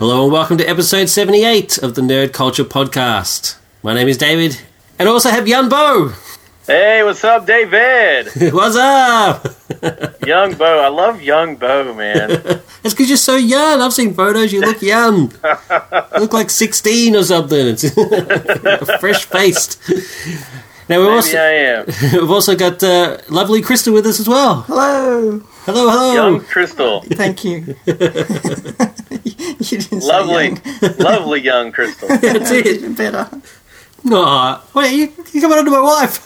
Hello and welcome to episode 78 of the Nerd Culture Podcast. My name is David, and I also have Young Bo. Hey, what's up, David? What's up? young Bo. I love young Bo, man. It's because you're so young. I've seen photos. You look young. you look like 16 or something. It's fresh faced. Now we've Maybe also, I am. we've also got uh, lovely Krista with us as well. Hello. Hello, hello. Young Crystal. Thank you. you didn't say Lovely, young. lovely young Crystal. That's it. Even better. Aw, wait, you, you coming onto my wife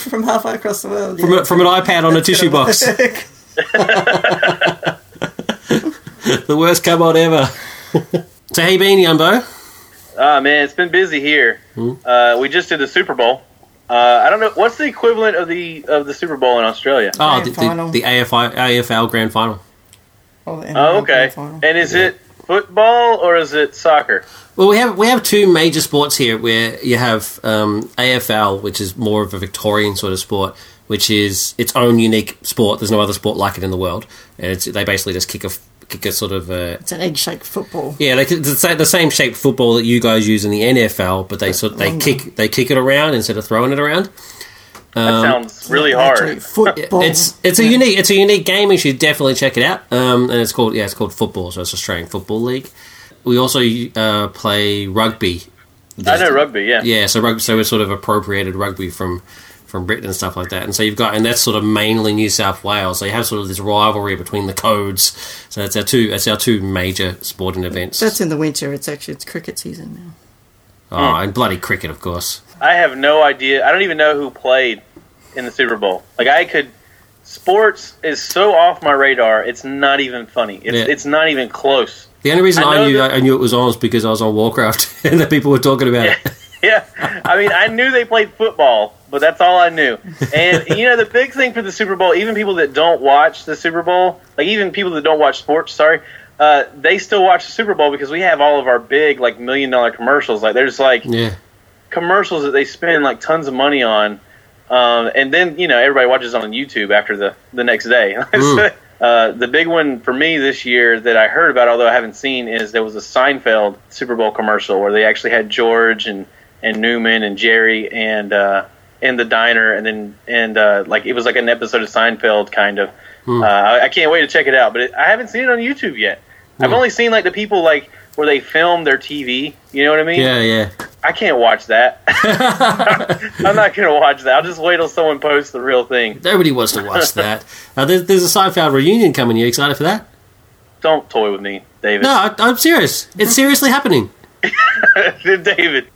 From halfway across the world. from, a, from an iPad on a tissue box. the worst come on ever. so, hey, been, Yumbo? Ah, man, it's been busy here. Hmm? Uh, we just did the Super Bowl. Uh, I don't know what's the equivalent of the of the Super Bowl in Australia. Oh, the, the, final. the AFI, AFL Grand Final. Oh, the Oh, okay. Grand Final. And is it football or is it soccer? Well, we have we have two major sports here where you have um, AFL, which is more of a Victorian sort of sport, which is its own unique sport. There's no other sport like it in the world, and it's, they basically just kick a kick a sort of uh, It's an egg-shaped football. yeah, they, it's the same shaped football that you guys use in the NFL, but they sort they longer. kick they kick it around instead of throwing it around. That Um, sounds really hard. Football. It's it's a Yeah. unique it's a unique game. You should definitely check it out. Um, and it's called yeah, it's called football. So it's Australian Football League. We also uh, play rugby. I know rugby. Yeah. Yeah, so rugby, so it's sort of appropriated rugby from from Britain and stuff like that. And so you've got, and that's sort of mainly New South Wales. So you have sort of this rivalry between the codes. So that's our two that's our two major sporting events. That's in the winter. It's actually it's cricket season now. oh, hmm. and bloody cricket, of course. I have no idea. I don't even know who played in the Super Bowl. Like I could. Sports is so off my radar. It's not even funny. It's Yeah. it's not even close. The only reason I I, knew that- I knew it was on was because I was on Warcraft and the people were talking about it. Yeah, I mean, I knew they played football, but that's all I knew. And you know, the big thing for the Super Bowl, even people that don't watch the Super Bowl, like even people that don't watch sports, sorry, uh, they still watch the Super Bowl because we have all of our big like million dollar commercials. Like there's like Yeah. commercials that they spend like tons of money on, um, and then you know everybody watches on YouTube after the the next day. Uh, the big one for me this year that I heard about, although I haven't seen, is there was a Seinfeld Super Bowl commercial where they actually had George and and Newman and Jerry and uh, in the diner, and then and uh, like it was like an episode of Seinfeld kind of. Uh, I, I can't wait to check it out, but it, I haven't seen it on YouTube yet. I've Hmm. only seen like the people like where they film their TV. You know what I mean? Yeah, yeah. I can't watch that. I'm not going to watch that. I'll just wait till someone posts the real thing. Nobody wants to watch that. Uh, there's, there's a Seinfeld reunion coming. Are You excited for that? Don't toy with me, David. No, I, I'm serious. It's seriously happening. David,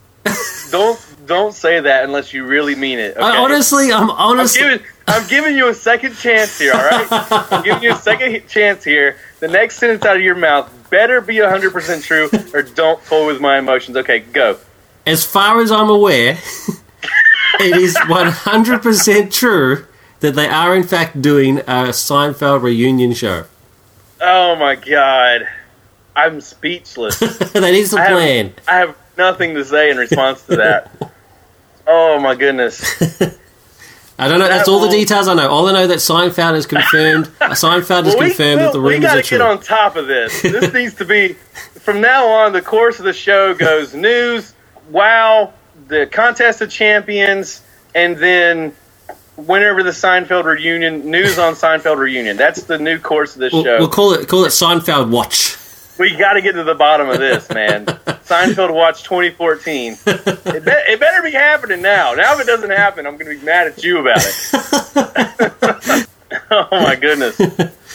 don't don't say that unless you really mean it. Okay? I, honestly, I'm I'm honestly. giving I'm giving you a second chance here. All right, I'm giving you a second chance here. The next sentence out of your mouth better be 100 percent true, or don't toy with my emotions. Okay, go. as far as I'm aware, it is 100% true that they are in fact doing a Seinfeld reunion show. Oh my God, I'm speechless. that is the I have- plan. I have nothing to say in response to that. Oh my goodness. I don't know. That's That all the details I know. All I know that Seinfeld is confirmed. Seinfeld is Well, confirmed that the rumors we rumors got are to get on top of this. This needs to be from now on. The course of the show goes news, wow, the contest of champions, and then whenever the Seinfeld reunion, news on Seinfeld reunion. That's the new course of this We'll, show. we'll call it call it Seinfeld Watch. We got to get to the bottom of this, man. Seinfeld Watch 2014. It, be- it better be happening now. Now, if it doesn't happen, I'm going to be mad at you about it. oh my goodness.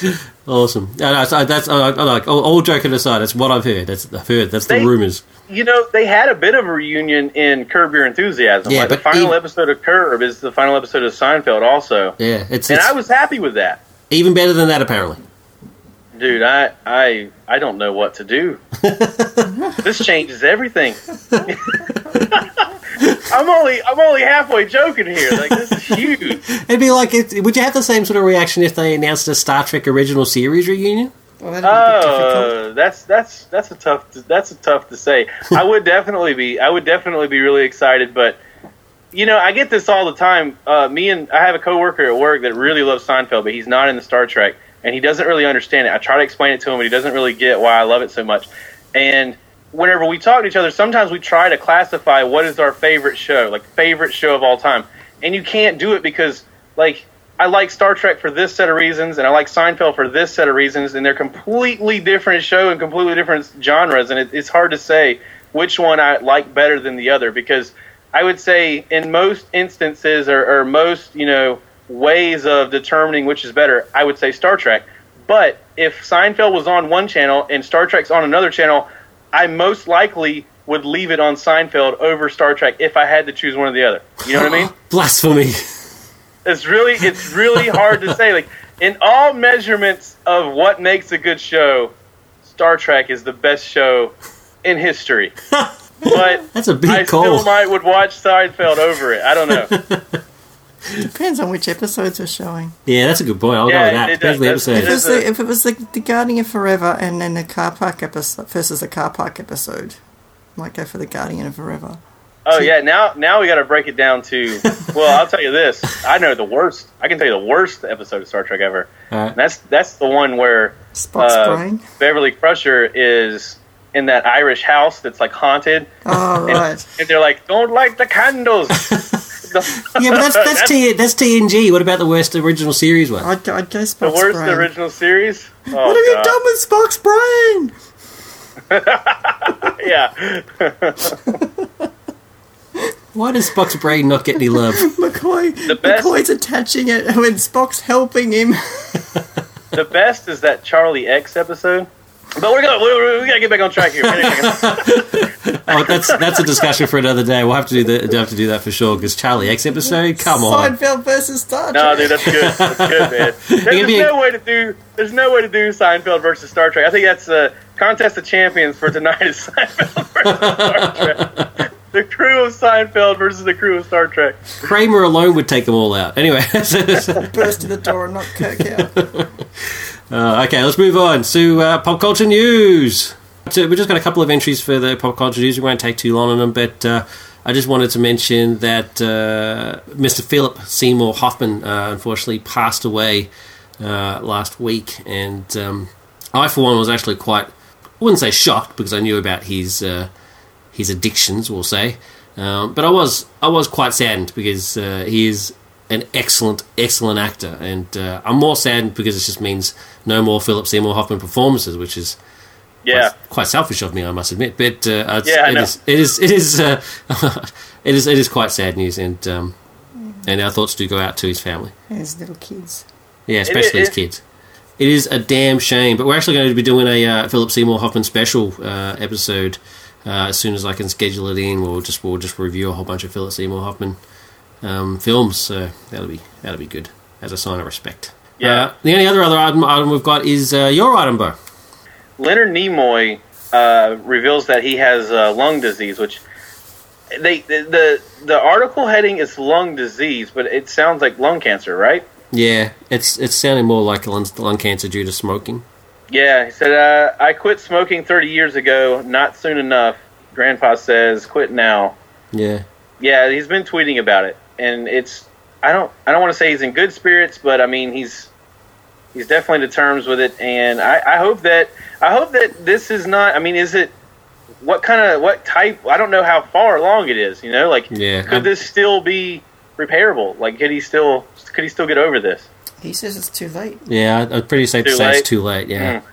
Awesome. Yeah, no, so that's I, I like all, all joking aside. That's what I've heard. That's I've heard. That's the rumors. You know, they had a bit of a reunion in Curb Your Enthusiasm. Yeah, like the final even- episode of Curb is the final episode of Seinfeld, also. Yeah, it's, And it's I was happy with that, even better than that apparently. Dude. I I I don't know what to do. this changes everything. I'm only I'm only halfway joking here. Like this is huge. It'd be like, it, would you have the same sort of reaction if they announced a Star Trek original series reunion? Well, that'd be a bit difficult. Oh, that's that's that's a tough that's a tough to say. I would definitely be I would definitely be really excited, but you know I get this all the time. Uh, me and I have a coworker at work that really loves Seinfeld, but he's not into Star Trek. And he doesn't really understand it. I try to explain it to him, but he doesn't really get why I love it so much. And whenever we talk to each other, sometimes we try to classify what is our favorite show, like favorite show of all time, and you can't do it because like I like Star Trek for this set of reasons, and I like Seinfeld for this set of reasons, and they're completely different show and completely different genres, and it, it's hard to say which one I like better than the other because I would say in most instances or, or most you know ways of determining which is better, I would say Star Trek. But if Seinfeld was on one channel and Star Trek's on another channel, I most likely would leave it on Seinfeld over Star Trek if I had to choose one or the other. You know what I mean? Blasphemy. It's really it's really hard to say. Like in all measurements of what makes a good show, Star Trek is the best show in history. But That's a big I call. still might would watch Seinfeld over it. I don't know. Depends on which episodes we're showing. Yeah, that's a good point. I'll Yeah, go with that. it Depends on the episode. If it was the, if it was the, the Guardian of Forever and then the car park episode versus the car park episode, I might go for the Guardian of Forever. Oh yeah, now now we got to break it down to. Well, I'll tell you this. I know the worst. I can tell you the worst episode of Star Trek ever. All right. And that's that's the one where Spock's uh, brain. Beverly Crusher is in that Irish house that's like haunted, Oh right. and they're like, "Don't light the candles." Yeah, but that's that's, T, that's TNG. What about the worst original series one? I'd, go- I'd go Spock's the worst brain. original series. Oh, What have you done with Spock's brain? Yeah, Why does Spock's brain not get any love? McCoy. McCoy's attaching it when Spock's helping him. the best is that Charlie X episode. But we're gonna we, we gotta get back on track here. Wait a second. Oh, that's that's a discussion for another day. We'll have to do that. Have to do that for sure. Because Charlie X episode, come on. Seinfeld versus Star Trek. No, dude, that's good. That's good, man. There's, gonna a- no way to do. There's no way to do Seinfeld versus Star Trek. I think that's a contest of champions for tonight. Is Seinfeld versus Star Trek. The crew of Seinfeld versus the crew of Star Trek. Kramer alone would take them all out. Anyway, burst to the door and knock Kirk out. Uh, okay, let's move on to uh, pop culture news. So we've just got a couple of entries for the pop culture news. We won't take too long on them, but uh, I just wanted to mention that uh, Mr. Philip Seymour Hoffman uh, unfortunately passed away uh, last week, and um, I, for one, was actually quite. I wouldn't say shocked because I knew about his his addictions, we'll say. Um, but I was I was quite saddened because he is an excellent excellent actor, and uh, I'm more saddened because it just means no more Philip Seymour Hoffman performances, which is Yeah. quite, quite selfish of me, I must admit. But uh, it's, Yeah, I it know. is it is it is uh, it is it is quite sad news, and um, and our thoughts do go out to his family. His little kids. Yeah, especially his it- kids. It is a damn shame, but we're actually going to be doing a uh, Philip Seymour Hoffman special uh, episode uh, as soon as I can schedule it in. We'll just we'll just review a whole bunch of Philip Seymour Hoffman um, films. So that'll be that'll be good as a sign of respect. Yeah. Uh, the only other other item, item we've got is uh, your item, Bo. Leonard Nimoy uh, reveals that he has uh, lung disease, which they the, the the article heading is lung disease, but it sounds like lung cancer, right? Yeah, it's it's sounding more like lung, lung cancer due to smoking. Yeah, he said, uh, I quit smoking 30 years ago, not soon enough. Grandpa says, quit now. Yeah, Yeah, he's been tweeting about it, and it's I don't I don't want to say he's in good spirits, but I mean he's he's definitely to terms with it, and I, I hope that I hope that this is not. I mean, is it what kind of what type? I don't know how far along it is. You know, like Yeah, could I'm- this still be repairable? Like, could he still could he still get over this? He says it's too late. yeah. I'm pretty safe to say it's too late. Yeah, Mm.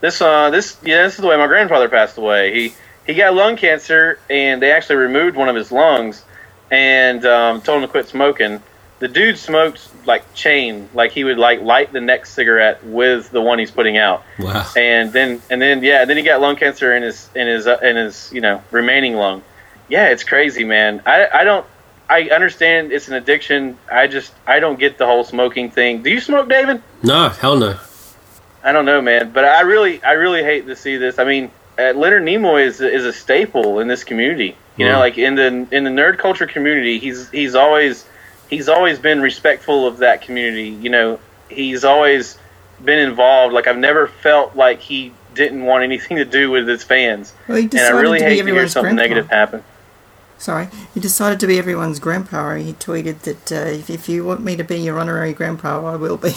This uh this yeah this is the way my grandfather passed away. He he got lung cancer and they actually removed one of his lungs and um, told him to quit smoking. The dude smoked like chain, like he would like light the next cigarette with the one he's putting out, wow. and then and then yeah, then he got lung cancer in his in his uh, in his you know remaining lung. Yeah, it's crazy, man. I I don't I understand it's an addiction. I just I don't get the whole smoking thing. Do you smoke, David? No, hell no. I don't know, man, but I really, I really hate to see this. I mean, uh, Leonard Nimoy is is a staple in this community. You know, Mm. like in the in the nerd culture community, he's he's always he's always been respectful of that community. You know, he's always been involved. Like I've never felt like he didn't want anything to do with his fans, Well, he and I decided really to be hate to hear everyone's something grandpa. negative happen. Sorry, he decided to be everyone's grandpa. He tweeted that uh, if, if you want me to be your honorary grandpa, I will be.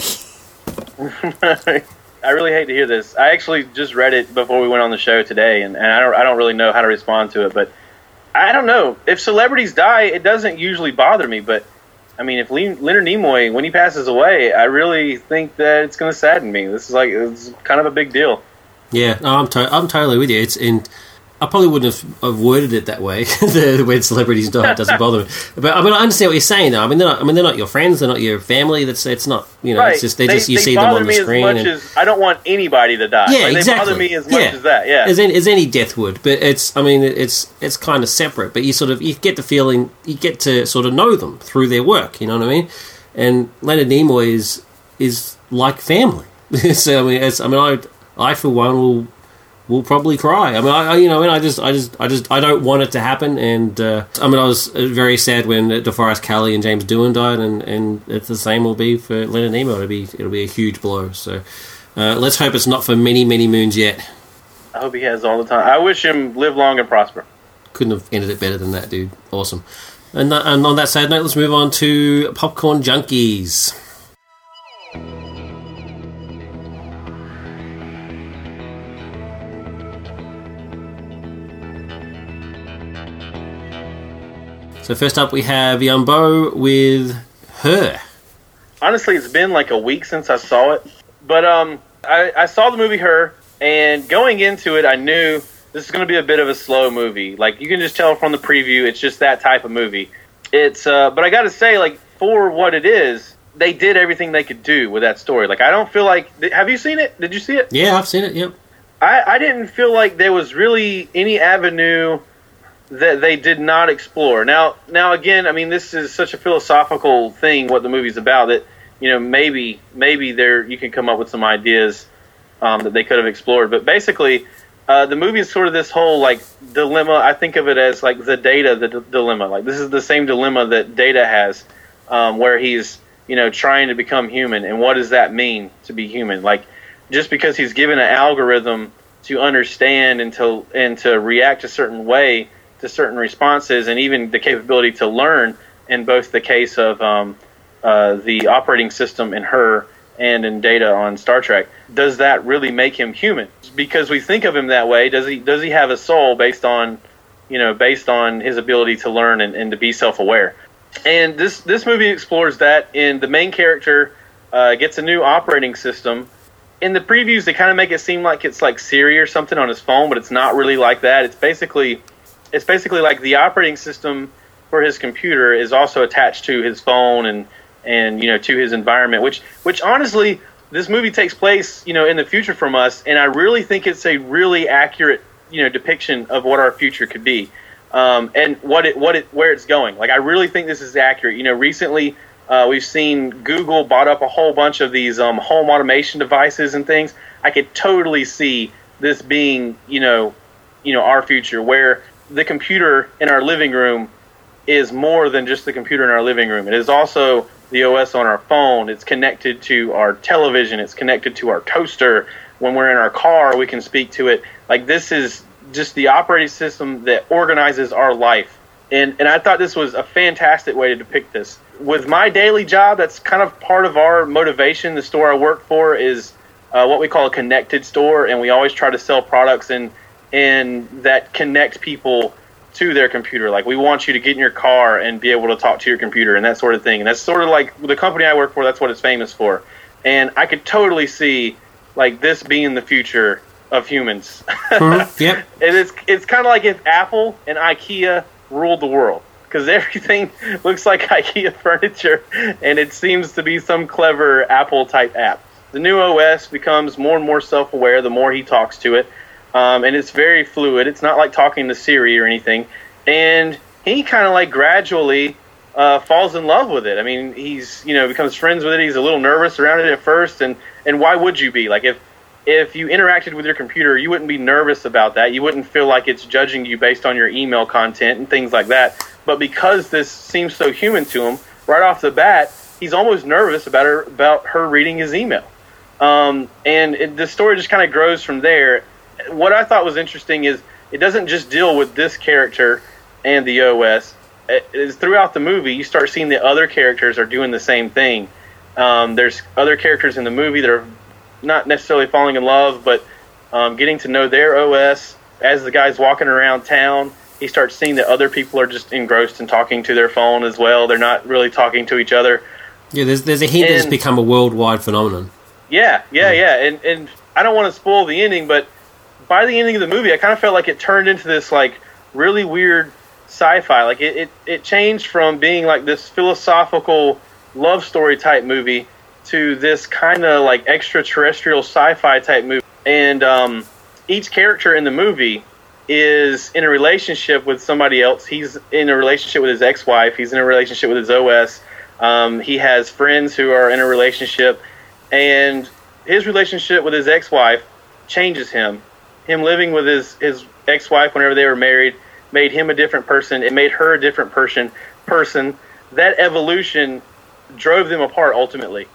I really hate to hear this. I actually just read it before we went on the show today, and, and I don't I don't really know how to respond to it. But I don't know if celebrities die, it doesn't usually bother me. But I mean, if Le- Leonard Nimoy when he passes away, I really think that it's going to sadden me. This is like it's kind of a big deal. Yeah, no, I'm to- I'm totally with you. It's in. I probably wouldn't have, have worded it that way. the when celebrities die, it doesn't bother me. But I mean, I understand what you're saying. Though I mean, they're not. I mean, they're not your friends. They're not your family. That's it's not. You know, right. it's just they, just you see them on the me screen. as much and, as I don't want anybody to die. yeah, Like, exactly. They bother me as much yeah. as that. Yeah. as any, as any death would. But it's. I mean, it's it's kind of separate. But you sort of you get the feeling you get to sort of know them through their work. You know what I mean? And Leonard Nimoy is is like family. so I mean, it's, I mean, I I for one will will probably cry. I mean, I, I you know, I mean, I just, I just, I just, I don't want it to happen. And uh, I mean, I was uh, very sad when DeForest Kelly and James Doohan died, and and it's the same will be for Leonard Nimoy. It'll be, it'll be a huge blow. So uh, let's hope it's not for many, many moons yet. I hope he has all the time. I wish him live long and prosper. Couldn't have ended it better than that, dude. Awesome. And, that, and on that sad note, let's move on to Popcorn Junkies. So first up, we have Yumbo with her. honestly, it's been like a week since I saw it. But um, I, I saw the movie Her, and going into it, I knew this is going to be a bit of a slow movie. Like you can just tell from the preview, it's just that type of movie. It's uh, but I got to say, like for what it is, they did everything they could do with that story. Like I don't feel like. Have you seen it? Did you see it? Yeah, I've seen it. Yep. I, I didn't feel like there was really any avenue that they did not explore. Now, now again, I mean, this is such a philosophical thing. What the movie's about that you know maybe maybe there you can come up with some ideas um, that they could have explored. But basically, uh, the movie is sort of this whole like dilemma. I think of it as like the data the d- dilemma. Like this is the same dilemma that Data has, um, where he's you know trying to become human, and what does that mean to be human? Like just because he's given an algorithm to understand and to and to react a certain way to certain responses, and even the capability to learn. In both the case of um, uh, the operating system in her and in Data on Star Trek, does that really make him human? Because we think of him that way. Does he does he have a soul based on you know based on his ability to learn and, and to be self aware? And this this movie explores that. And the main character uh, gets a new operating system in the previews they kind of make it seem like it's like Siri or something on his phone, but it's not really like that. It's basically it's basically like the operating system for his computer is also attached to his phone and and you know to his environment, which which honestly this movie takes place you know in the future from us, and I really think it's a really accurate you know depiction of what our future could be. Um, and what it what it where it's going. Like I really think this is accurate. You know, recently uh, we've seen Google bought up a whole bunch of these um, home automation devices and things. I could totally see this being, you know, you know, our future where the computer in our living room is more than just the computer in our living room. It is also the OS on our phone. It's connected to our television. It's connected to our toaster. When we're in our car, we can speak to it. Like this is just the operating system that organizes our life. And and I thought this was a fantastic way to depict this. With my daily job, that's kind of part of our motivation. The store I work for is uh, what we call a connected store, and we always try to sell products and and that connect people to their computer. Like we want you to get in your car and be able to talk to your computer and that sort of thing. And that's sort of like the company I work for. That's what it's famous for. And I could totally see like this being the future of humans. Mm-hmm. Yep. and it's it's kind of like if Apple and IKEA ruled the world because everything looks like IKEA furniture, and it seems to be some clever Apple type app. The new OS becomes more and more self aware the more he talks to it, um, and it's very fluid. It's not like talking to Siri or anything, and he kind of like gradually uh, falls in love with it. I mean, he's you know becomes friends with it. He's a little nervous around it at first, and and why would you be like if if you interacted with your computer, you wouldn't be nervous about that. You wouldn't feel like it's judging you based on your email content and things like that. But because this seems so human to him, right off the bat, he's almost nervous about her about her reading his email. Um, and it, the story just kind of grows from there. What I thought was interesting is it doesn't just deal with this character and the OS. It is throughout the movie, you start seeing the other characters are doing the same thing. Um, there's other characters in the movie that are not necessarily falling in love, but um, getting to know their OS as the guy's walking around town. He starts seeing that other people are just engrossed in talking to their phone as well. They're not really talking to each other. Yeah, there's there's a hint that it's become a worldwide phenomenon. Yeah, yeah, yeah. And and I don't want to spoil the ending, but by the ending of the movie, I kind of felt like it turned into this like really weird sci-fi. Like it, it, it changed from being like this philosophical love story type movie to this kind of like extraterrestrial sci-fi type movie. And um, each character in the movie is in a relationship with somebody else. He's in a relationship with his ex-wife. He's in a relationship with his OS. Um, he has friends who are in a relationship, and his relationship with his ex-wife changes him. Him living with his his ex-wife whenever they were married made him a different person. It made her a different person. Person that evolution drove them apart ultimately.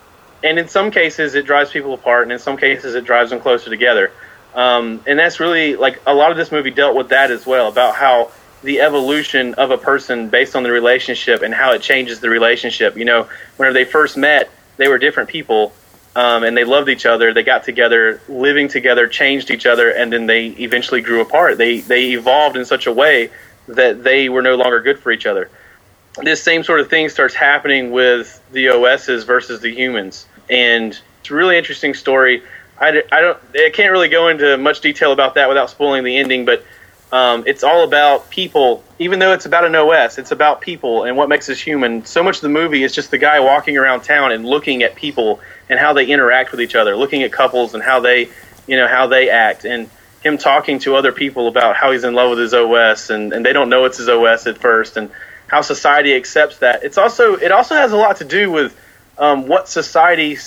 And in some cases, it drives people apart, and in some cases, it drives them closer together. Um, and that's really like a lot of this movie dealt with that as well about how the evolution of a person based on the relationship and how it changes the relationship. You know, whenever they first met, they were different people, um, and they loved each other. They got together, living together, changed each other, and then they eventually grew apart. They they evolved in such a way that they were no longer good for each other. This same sort of thing starts happening with the OSs versus the humans, and it's a really interesting story. I, I don't I can't really go into much detail about that without spoiling the ending, but um, it's all about people. Even though it's about an OS, it's about people and what makes us human. So much of the movie is just the guy walking around town and looking at people and how they interact with each other, looking at couples and how they, you know, how they act, and him talking to other people about how he's in love with his OS, and, and they don't know it's his OS at first, and how society accepts that. It's also it also has a lot to do with um, what society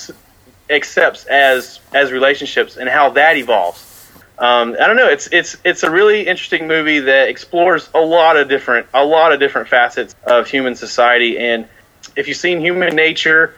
accepts as as relationships and how that evolves. Um, I don't know. It's it's it's a really interesting movie that explores a lot of different a lot of different facets of human society. And if you've seen Human Nature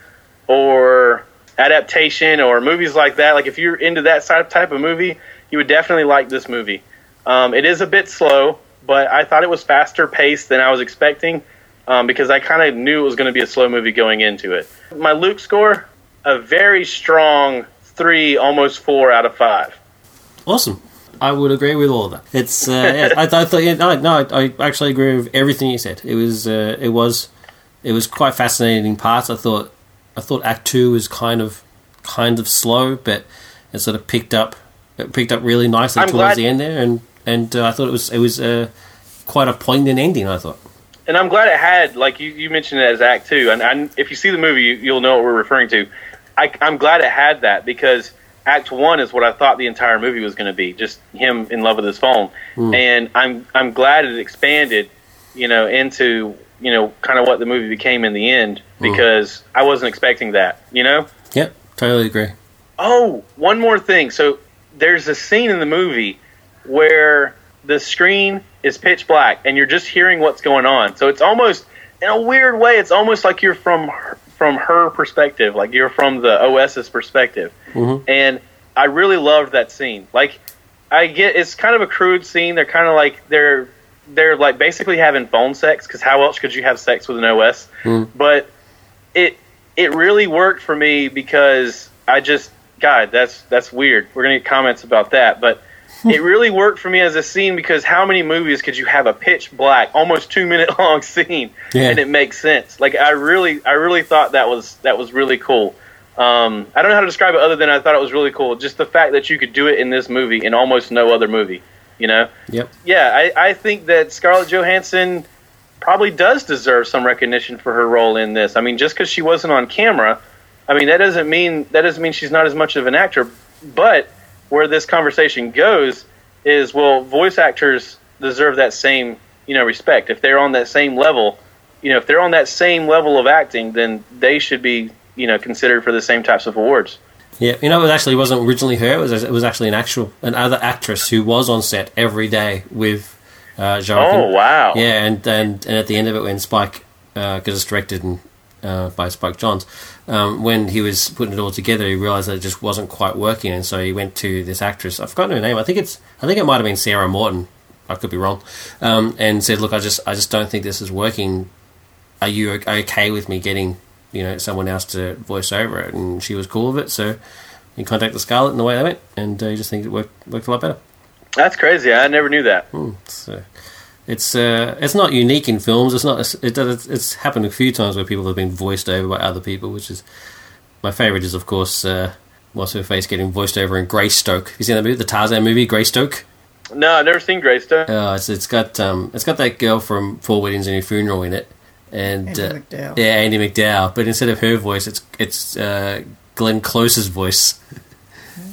or adaptation or movies like that, like if you're into that side type of movie, you would definitely like this movie. Um, it is a bit slow, but I thought it was faster paced than I was expecting um, because I kind of knew it was going to be a slow movie going into it. My Luke score, a very strong three, almost four out of five. Awesome. I would agree with all of that. It's uh, yeah, I, I thought yeah, no, no, I actually agree with everything you said. It was uh, it was it was quite fascinating parts. I thought I thought Act Two was kind of kind of slow, but it sort of picked up it picked up really nicely I'm towards glad- the end there, and and uh, I thought it was it was uh, quite a poignant ending. I thought. and I'm glad it had like you, you mentioned it as Act Two, and, and if you see the movie, you, you'll know what we're referring to. I, I'm glad it had that because Act One is what I thought the entire movie was going to be, just him in love with his phone, and I'm I'm glad it expanded, you know, into you know kind of what the movie became in the end because I wasn't expecting that, you know. Yep, totally agree. Oh, one more thing. So there's a scene in the movie where the screen is pitch black and you're just hearing what's going on. So it's almost in a weird way, it's almost like you're from her, from her perspective, like you're from the OS's perspective. Mm-hmm. And I really loved that scene. Like I get it's kind of a crude scene. They're kind of like they're they're like basically having phone sex because how else could you have sex with an OS? But it it really worked for me because I just God, that's that's weird. We're gonna get comments about that, but it really worked for me as a scene because how many movies could you have a pitch black, almost two minute long scene, Yeah. and it makes sense? Like I really, I really thought that was that was really cool. Um, I don't know how to describe it other than I thought it was really cool. Just the fact that you could do it in this movie in almost no other movie, you know? Yep. yeah, I, I think that Scarlett Johansson probably does deserve some recognition for her role in this. I mean, just because she wasn't on camera, I mean that doesn't mean that doesn't mean she's not as much of an actor. But where this conversation goes is, well, voice actors deserve that same you know respect. If they're on that same level, you know, if they're on that same level of acting, then they should be you know considered for the same types of awards. Yeah, you know, it actually wasn't originally her. It was it was actually an actual another actress who was on set every day with uh. Oh wow! Yeah, and, and and at the end of it, when Spike, because it's directed and, uh, by Spike Jonze, um, when he was putting it all together, he realized that it just wasn't quite working, and so he went to this actress. I've forgotten her name. I think it's I think it might have been Sarah Morton. I could be wrong. Um, and said, "Look, I just I just don't think this is working. Are you okay with me getting you know someone else to voice over it, and she was cool with it. So you he contacted Scarlett, and the way they went. And uh, he just think it worked worked a lot better. That's crazy. I never knew that. Hmm, so it's uh, it's not unique in films. It's not. It does. It's happened a few times where people have been voiced over by other people, which is my favorite. Is of course uh, what's her face getting voiced over in Greystoke. Have you seen that movie, the Tarzan movie, Greystoke? No, I've never seen Greystoke. Oh, it's it's got um, it's got that girl from Four Weddings and a Funeral in it, and Andie uh, MacDowell. yeah, Andie MacDowell. But instead of her voice, it's it's uh, Glenn Close's voice.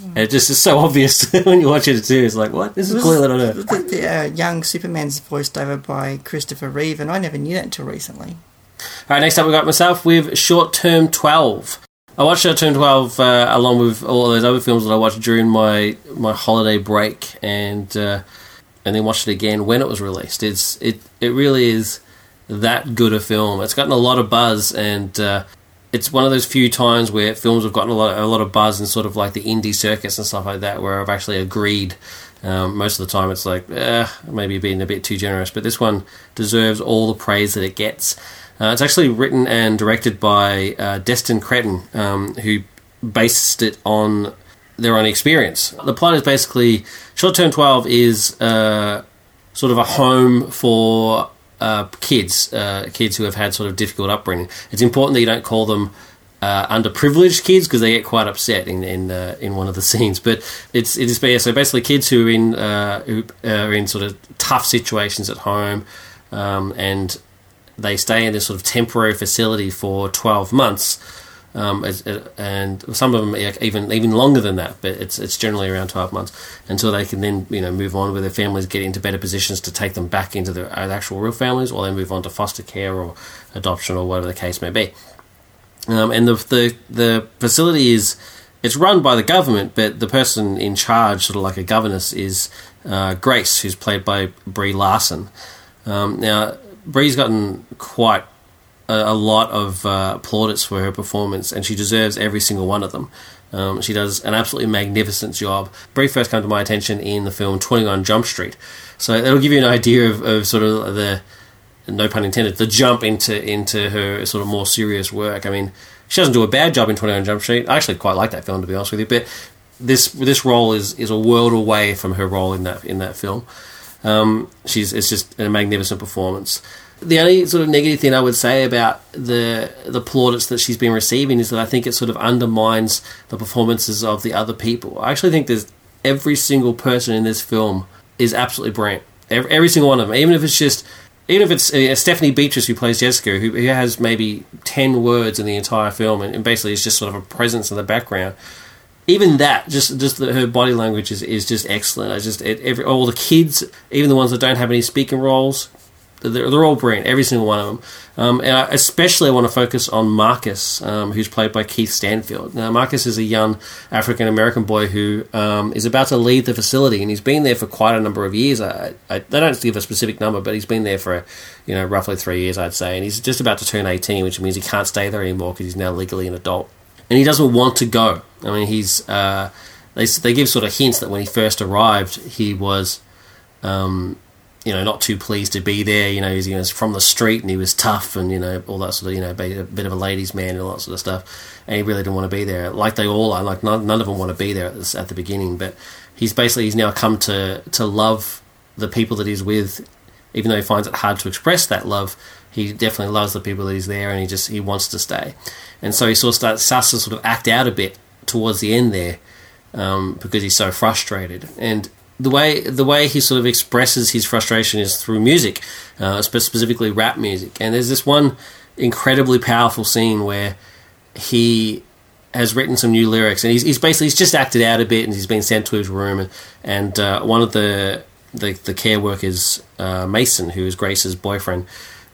And it just is so obvious when you watch it too. It's like, what? This is clearly not her. The, the uh, young Superman's voiced over by Christopher Reeve, and I never knew that until recently. All right, next up we got myself with Short Term 12. I watched Short Term 12 uh, along with all those other films that I watched during my, my holiday break and uh, and then watched it again when it was released. It's it it really is that good a film. It's gotten a lot of buzz and uh, it's one of those few times where films have gotten a lot a lot of buzz and sort of like the indie circuits and stuff like that where I've actually agreed. Um, most of the time, it's like eh, maybe being a bit too generous, but this one deserves all the praise that it gets. Uh, it's actually written and directed by uh, Destin Cretton, um, who based it on their own experience. The plot is basically Short Term 12 is uh, sort of a home for uh, kids, uh, kids who have had sort of difficult upbringing. It's important that you don't call them uh, underprivileged kids because they get quite upset in in, uh, in one of the scenes. But it's it is yeah, so basically kids who are in uh, who are in sort of tough situations at home, um, and they stay in this sort of temporary facility for twelve months. Um, as, uh, and some of them even even longer than that, but it's it's generally around twelve months until they can then you know move on where their families, get into better positions to take them back into their actual real families, or they move on to foster care or adoption or whatever the case may be. Um, and the, the the facility is it's run by the government, but the person in charge, sort of like a governess, is uh, Grace, who's played by Brie Larson. Um, now, Brie's gotten quite a, a lot of uh, plaudits for her performance, and she deserves every single one of them. Um, she does an absolutely magnificent job. Brie first came to my attention in the film Twenty One Jump Street, so it'll give you an idea of, of sort of the no pun intended, the jump into into her sort of more serious work. I mean, she doesn't do a bad job in Twenty One Jump Street. I actually quite like that film, to be honest with you. But this this role is is a world away from her role in that in that film. Um, she's it's just a magnificent performance. The only sort of negative thing I would say about the the plaudits that she's been receiving is that I think it sort of undermines the performances of the other people. I actually think there's every single person in this film is absolutely brilliant. Every, every single one of them, even if it's just even if it's uh, Stephanie Beatriz who plays Jessica, who, who has maybe ten words in the entire film, and, and basically is just sort of a presence in the background. Even that, just just the, her body language is, is just excellent. I just it, every all the kids, even the ones that don't have any speaking roles, they're, they're all brilliant. Every single one of them. Um, and I especially I want to focus on Marcus, um, who's played by Keith Stanfield. Now, Marcus is a young African American boy who um, is about to leave the facility, and he's been there for quite a number of years. I, I, they don't give a specific number, but he's been there for you know roughly three years, I'd say. And he's just about to turn eighteen, which means he can't stay there anymore because he's now legally an adult, and he doesn't want to go. I mean, he's uh, they they give sort of hints that when he first arrived, he was. Um, you know, not too pleased to be there. You know, you know, from the street and he was tough and, you know, all that sort of, you know, a bit of a ladies' man and all that sort of stuff. And he really didn't want to be there. Like they all are. Like none, none of them want to be there at, this, at the beginning. But he's basically, he's now come to, to love the people that he's with, even though he finds it hard to express that love. He definitely loves the people that he's there and he just, he wants to stay. And so he sort of starts, starts to sort of act out a bit towards the end there um, because he's so frustrated. And the way the way he sort of expresses his frustration is through music, uh, specifically rap music. And there's this one incredibly powerful scene where he has written some new lyrics, and he's, he's basically he's just acted out a bit, and he's been sent to his room, and, and uh, one of the the, the care workers, uh, Mason, who is Grace's boyfriend.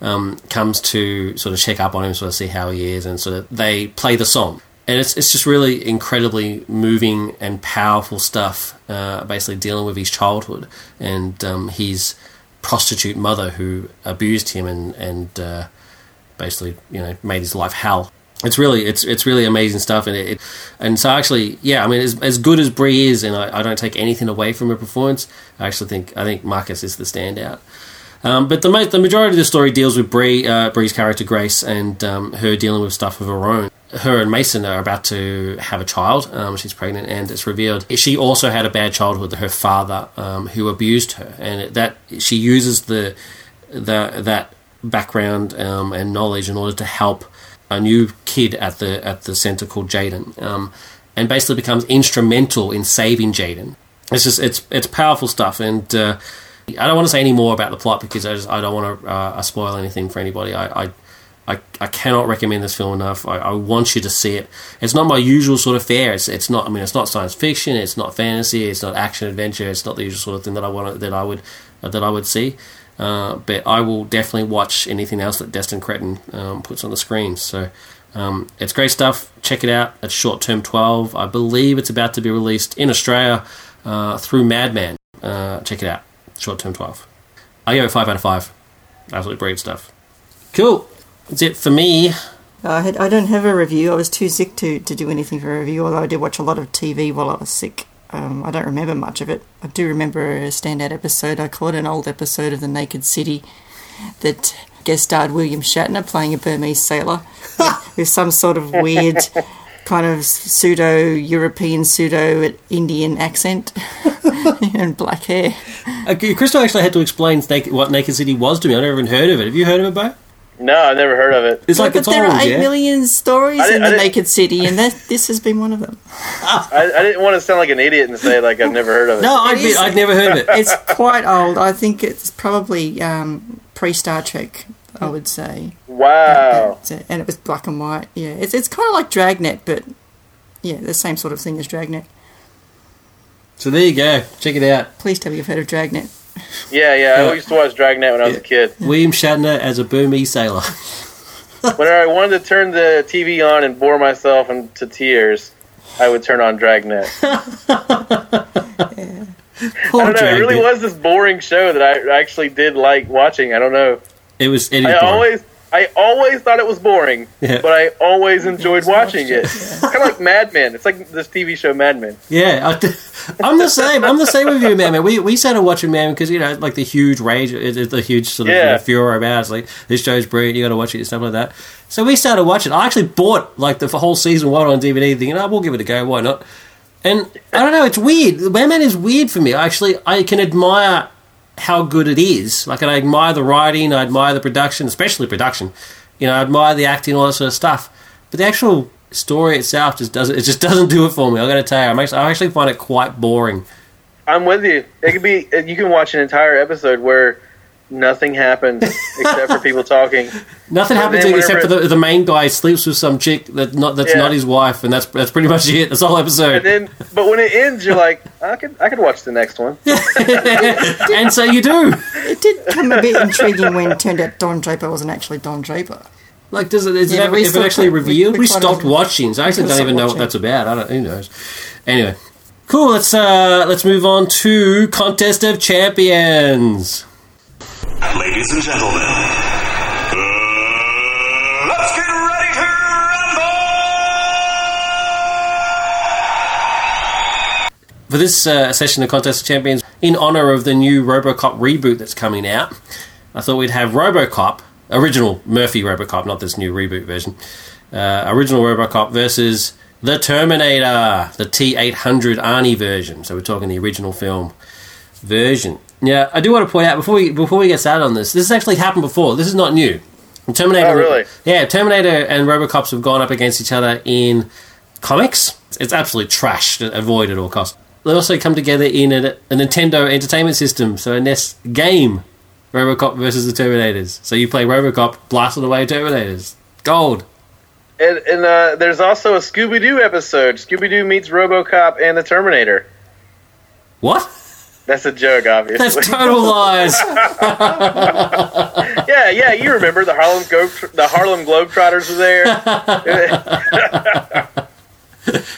Um, comes to sort of check up on him, sort of see how he is, and sort of they play the song and it's it's just really incredibly moving and powerful stuff. Uh, basically, dealing with his childhood and um, his prostitute mother who abused him and and uh, basically you know made his life hell. It's really it's it's really amazing stuff, and it, it and so actually yeah, I mean as as good as Brie is, and I, I don't take anything away from her performance. I actually think I think Marcus is the standout. Um, but the mo- the majority of the story deals with Brie, uh, Brie's character Grace, and um, her dealing with stuff of her own. Her and Mason are about to have a child. Um, she's pregnant, and it's revealed she also had a bad childhood. Her father, um, who abused her, and that she uses the the that background um, and knowledge in order to help a new kid at the at the center called Jaden, um, and basically becomes instrumental in saving Jaden. It's just it's it's powerful stuff, and uh, I don't want to say any more about the plot because I just I don't want to uh, spoil anything for anybody. I, I I, I cannot recommend this film enough. I, I want you to see it. It's not my usual sort of fare. It's it's not. I mean, it's not science fiction. It's not fantasy. It's not action adventure. It's not the usual sort of thing that I want that I would that I would see. Uh, but I will definitely watch anything else that Destin Cretton um, puts on the screen. So um, it's great stuff. Check it out. It's Short Term 12. I believe it's about to be released in Australia uh, through Madman. Uh, check it out. Short Term 12. I go 5 out of 5. Absolutely brilliant stuff. Cool. That's it for me. I, had, I don't have a review. I was too sick to, to do anything for a review, although I did watch a lot of TV while I was sick. Um, I don't remember much of it. I do remember a standout episode. I caught an old episode of The Naked City that guest starred William Shatner playing a Burmese sailor with, with some sort of weird kind of pseudo European, pseudo Indian accent and black hair. Uh, Crystal actually had to explain what Naked City was to me. I never even heard of it. Have you heard of it, Bo? No, I've never heard of it. It's like but it's there old, are eight yeah? million stories in The Naked City, and that, this has been one of them. I, I didn't want to sound like an idiot and say like I've never heard of it. No, I'd, be, I'd never heard of it. It's quite old. I think it's probably um, pre Star Trek. I would say. Wow. It's a- and it was black and white. Yeah, it's it's kind of like Dragnet, but yeah, the same sort of thing as Dragnet. So there you go. Check it out. Please tell me you've heard of Dragnet. Yeah, yeah. I used to watch Dragnet when I was a kid. William Shatner as a Burmese sailor. Whenever I wanted to turn the TV on and bore myself into tears, I would turn on Dragnet. I don't know. It really Dragnet. was this boring show that I actually did like watching. I don't know. It was. It is I boring. always, I always thought it was boring, Yeah. but I always enjoyed watching it. watched kind of like Mad Men. It's like this TV show Mad Men. Yeah, I, am the same. I'm the same with you, man. man. We we started watching Man because you know like the huge rage, it's the huge sort of you Yeah. know, furor about. it. It's like this show's brilliant. You got to watch it and stuff like that. So we started watching. I actually bought like the whole season one on DVD, thinking, "Oh, we'll give it a go. Why not?" And I don't know. It's weird. Mad Men is weird for me. Actually, I can admire how good it is. Like, I admire the writing. I admire the production, especially production. You know, I admire the acting, all that sort of stuff. But the actual story itself just doesn't. It just doesn't do it for me. I got to tell you, I'm actually, I actually find it quite boring. I'm with you. It could be. You can watch an entire episode where nothing happens except for people talking. Nothing happens then except for the, the main guy sleeps with some chick that not that's Yeah. not his wife, and that's that's pretty much it. That's the whole episode. And then, but when it ends, you're like, I could, I could watch the next one. and so you do. It did come a bit intriguing when it turned out Don Draper wasn't actually Don Draper. Like, does it? Is Yeah, it, ever, we it actually we- revealed? we We, quite stopped watching, so I actually don't even know what that's about. I don't. Who knows? Anyway, cool. Let's uh let's move on to contest of champions. Ladies and gentlemen, uh, let's get ready to rumble! For this uh, session of Contest of Champions, in honor of the new RoboCop reboot that's coming out, I thought we'd have RoboCop, original Murphy RoboCop, not this new reboot version. Uh, original RoboCop versus the Terminator, the T800 Arnie version. So we're talking the original film version. Yeah, I do want to point out before we before we get started on this, this has actually happened before. This is not new. Terminator. Oh, really? Yeah, Terminator and RoboCops have gone up against each other in comics. It's absolutely trash to avoid at all costs. They also come together in a, a Nintendo Entertainment System, so a NES game. RoboCop versus the Terminators. So you play RoboCop blasting away Terminators. Gold. And, and uh, there's also a Scooby Doo episode. Scooby Doo meets RoboCop and the Terminator. What? That's a joke, obviously. That's total lies. yeah, yeah. You remember the Harlem Globe, the Harlem Globetrotters were there.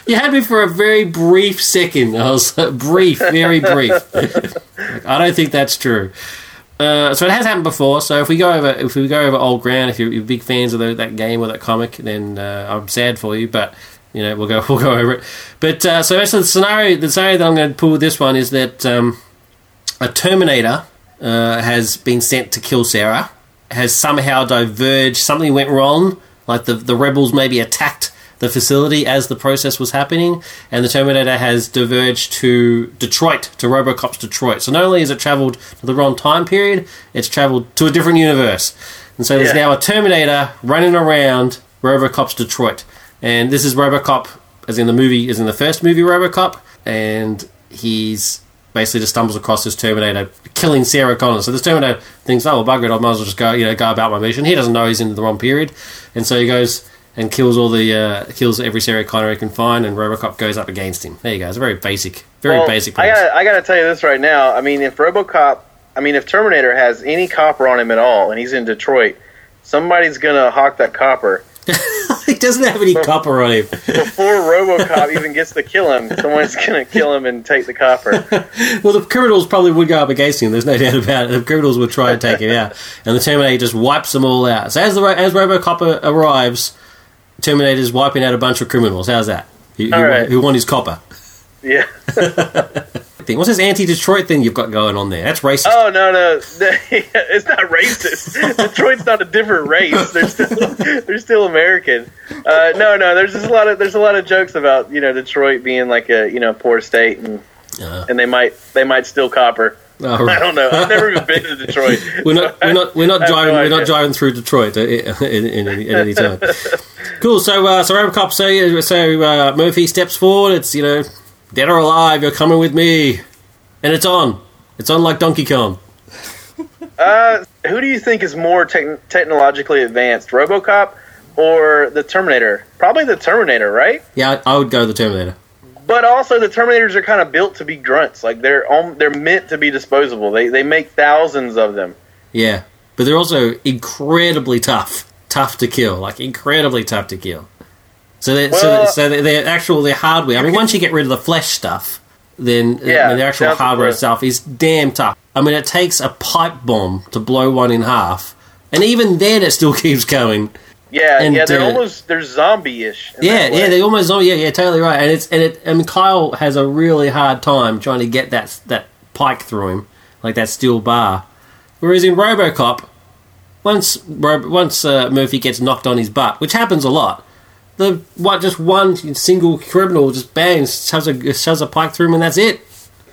You had me for a very brief second. I was brief, very brief. I don't think that's true. Uh, so it has happened before. So if we go over, if we go over old ground, if you're, you're big fans of the, that game or that comic, then uh, I'm sad for you. But you know we'll go we'll go over it. But uh, so actually the scenario the scenario that I'm going to pull with this one is that um, a Terminator uh, has been sent to kill Sarah, has somehow diverged. Something went wrong, like the the rebels maybe attacked the facility as the process was happening, and the Terminator has diverged to Detroit, to Robocop's Detroit. So not only has it travelled to the wrong time period, it's travelled to a different universe. And so there's Yeah. now a Terminator running around Robocop's Detroit. And this is Robocop, as in the movie, as in the first movie Robocop, and he's basically just stumbles across this Terminator killing Sarah Connor. So this Terminator thinks, oh, well, bugger it, I might as well just go, you know, go about my mission. He doesn't know he's in the wrong period. And so he goes and kills all the, uh, kills every Sarah Connor he can find, and Robocop goes up against him. There you go. It's a very basic, very Well, basic I premise. got I got to tell you this right now. I mean, if RoboCop, I mean, if Terminator has any copper on him at all, and he's in Detroit, somebody's gonna hawk that copper he doesn't have any copper on him. before RoboCop even gets to kill him. Someone's gonna kill him and take the copper. Well, the criminals probably would go up against him. There's no doubt about it. The criminals would try and take him out, and the Terminator just wipes them all out. So as the as RoboCop arrives, Terminator's wiping out a bunch of criminals. How's that? Who, who, right. who want his copper? Yeah. Thing. What's this anti-Detroit thing you've got going on there? That's racist. Oh no no, it's not racist. Detroit's not a different race. They're still they're still American. Uh, no no, there's just a lot of there's a lot of jokes about you know Detroit being like a you know poor state and Uh. and they might they might steal copper. Oh, I don't know. I've never even been to Detroit. We're not. We're not. We're not driving. no we're not driving through Detroit at, at any time. cool. So, uh, so RoboCop. So, so uh, Murphy steps forward. It's you know, dead or alive, you're coming with me, and it's on. It's on like Donkey Kong. Uh, who do you think is more tech technologically advanced, RoboCop or the Terminator? Probably the Terminator, right? Yeah, I, I would go the Terminator. But also, the Terminators are kind of built to be grunts. Like they're they're meant to be disposable. They they make thousands of them. Yeah, but they're also incredibly tough. Tough to kill. Like incredibly tough to kill. So they so, Well- so they're, they're actual their hardware. I mean, once you get rid of the flesh stuff, then Yeah, I mean, the actual hardware good. itself is damn tough. I mean, it takes a pipe bomb to blow one in half, and even then, it still keeps going. Yeah, And, yeah, they're uh, almost they're zombie-ish. Yeah, yeah, they almost. Oh, yeah, yeah, totally right. And it's and it. I mean, Kyle has a really hard time trying to get that that pike through him, like that steel bar. Whereas in RoboCop, once once uh, Murphy gets knocked on his butt, which happens a lot, the what just one single criminal just bangs shoves a shoves a pike through him, and that's it.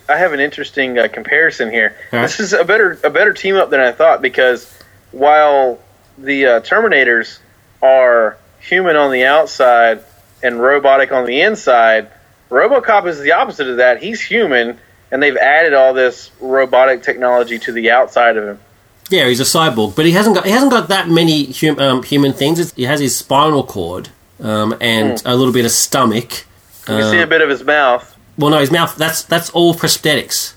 I have an interesting uh, comparison here. Right. This is a better a better team up than I thought because while the uh, Terminators are human on the outside and robotic on the inside, RoboCop is the opposite of that. He's human, and they've added all this robotic technology to the outside of him. Yeah, he's a cyborg, but he hasn't got he hasn't got that many hum, um, human things. It's, he has his spinal cord um, and a little bit of stomach. You can see a bit of his mouth. Well, no, his mouth. That's that's all prosthetics.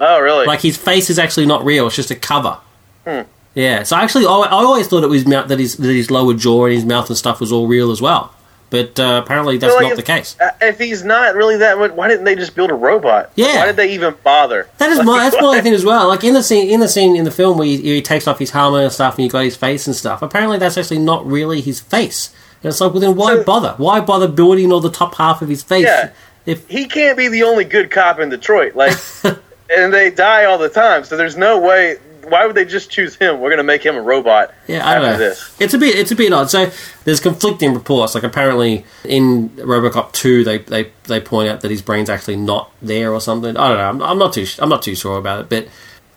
Oh, really? Like his face is actually not real; it's just a cover. Hmm. Yeah. So actually, I, I always thought it was mouth, that his that his lower jaw and his mouth and stuff was all real as well. But uh, apparently, that's like not the case. Uh, If he's not really that much, why didn't they just build a robot? Yeah. Why did they even bother? That is my that's my thing as well. Like in the scene in the scene in the film where he, he takes off his helmet and stuff, and you got his face and stuff. Apparently, that's actually not really his face. And it's like, well, then why So- bother? Why bother building all the top half of his face? Yeah. If he can't be the only good cop in Detroit. Like, and they die all the time. So there's no way. Why would they just choose him? We're going to make him a robot. Yeah, I don't know. this. It's a bit it's a bit odd. So there's conflicting reports. Like apparently in RoboCop two, they, they they point out that his brain's actually not there or something. I don't know. I'm, I'm not too I'm not too sure about it, but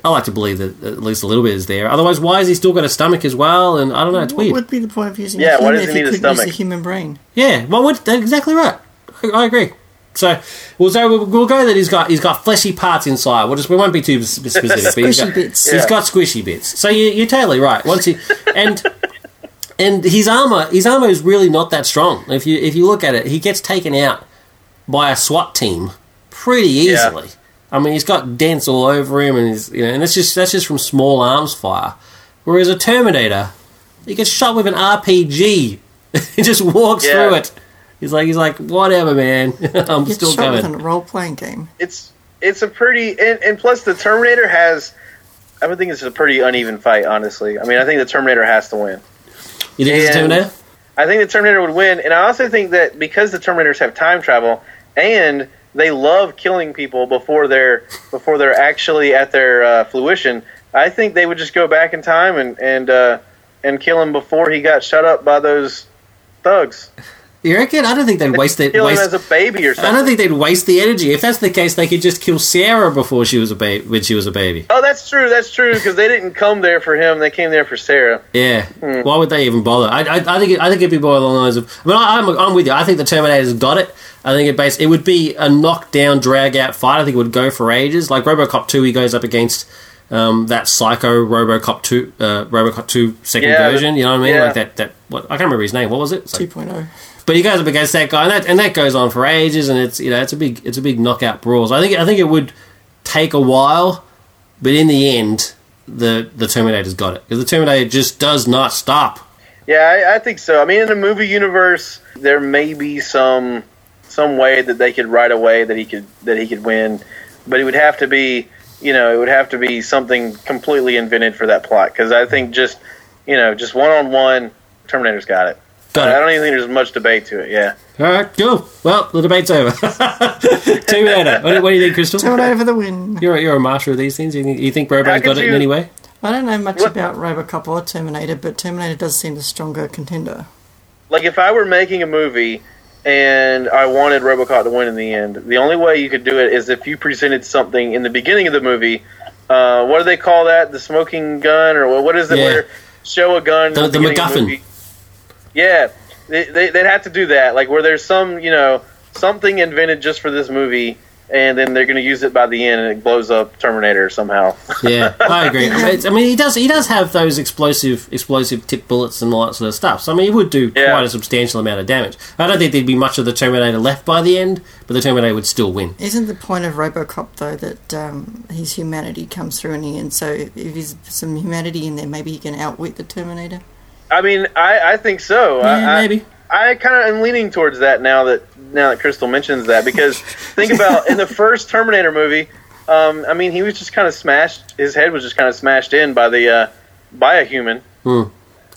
I like to believe that at least a little bit is there. Otherwise, why has he still got a stomach as well? And I don't know. It's What weird. would be the point of using Yeah, a why human does if he you need a couldn't use a human brain? Yeah, well, what, that's exactly right. I, I agree. So, well, so we'll, we'll go that he's got he's got fleshy parts inside. We'll just we won't be too specific. but he's Squishy got, bits. He's Yeah. got squishy bits. So you, you're totally right. Once he and and his armor his armor is really not that strong. If you if you look at it, he gets taken out by a SWAT team pretty Yeah. Easily. I mean, he's got dents all over him, and he's, you know, and that's just that's just from small arms fire. Whereas a Terminator, he gets shot with an RPG. he just walks Yeah. through it. He's like he's like whatever, man. I'm Get still shot with a role playing game. It's it's a pretty and, and plus the Terminator has. I would think it's a pretty uneven fight. Honestly, I mean, I think the Terminator has to win. You think it's a and- Terminator? I think the Terminator would win, and I also think that because the Terminators have time travel and they love killing people before they're before they're actually at their uh, fruition. I think they would just go back in time and and uh, and kill him before he got shut up by those thugs. You reckon? I don't think they'd waste their Kill him waste. as a baby or something. I don't think they'd waste the energy. If that's the case, they could just kill Sarah before she was a baby. When she was a baby, Oh, that's true. That's true because they didn't come there for him. They came there for Sarah. yeah. Hmm. Why would they even bother? I, I, I think it, I think it'd be more along the lines of. I mean, I, I'm, I'm with you. I think the Terminator's got it. I think it base it would be a knockdown, drag out fight. I think it would go for ages. Like RoboCop two, he goes up against um, that Psycho RoboCop two, uh, RoboCop two second Yeah, version. You know what I mean? yeah. Like that. That what I can't remember his name. What was it? Two like- 2.0. But he goes up against that guy, and that and that goes on for ages, and it's you know it's a big it's a big knockout brawl. So I think I think it would take a while, but in the end, the the Terminator's got it because the Terminator just does not stop. Yeah, I, I think so. I mean, in the movie universe, there may be some some way that they could write away that he could that he could win, but it would have to be you know it would have to be something completely invented for that plot because I think just you know just one on one, Terminator's got it. Got I don't even think there's much debate to it. Yeah. All right, cool. Well, the debate's over. Terminator. What, do- what do you think, Crystal? Terminator for the win. You're a, you're a master of these things. You think, you think How Robo's could got it in you- any way? I don't know much What- about Robocop or Terminator, but Terminator does seem the stronger contender. Like if I were making a movie and I wanted RoboCop to win in the end, the only way you could do it is if you presented something in the beginning of the movie. Uh, what do they call that? The smoking gun, or what- is it? Yeah. Where show a gun. The- the of MacGuffin. Yeah, they, they, they'd have to do that. Like where there's some, you know, something invented just for this movie, and then they're going to use it by the end, and it blows up Terminator somehow. Yeah, I agree. It's- I mean, he does he does have those explosive explosive tip bullets and all that sort of stuff. So I mean, he would do Yeah. quite a substantial amount of damage. I don't think there'd be much of the Terminator left by the end, but the Terminator would still win. Isn't the point of Robocop though that um, his humanity comes through in the end? So if there's some humanity in there, maybe he can outwit the Terminator. I mean, I, I think so. Yeah, I- maybe. I kind of am leaning towards that now that now that Crystal mentions that because think about in the first Terminator movie, um, I mean he was just kind of smashed. His head was just kind of smashed in by the uh, by a human. Hmm.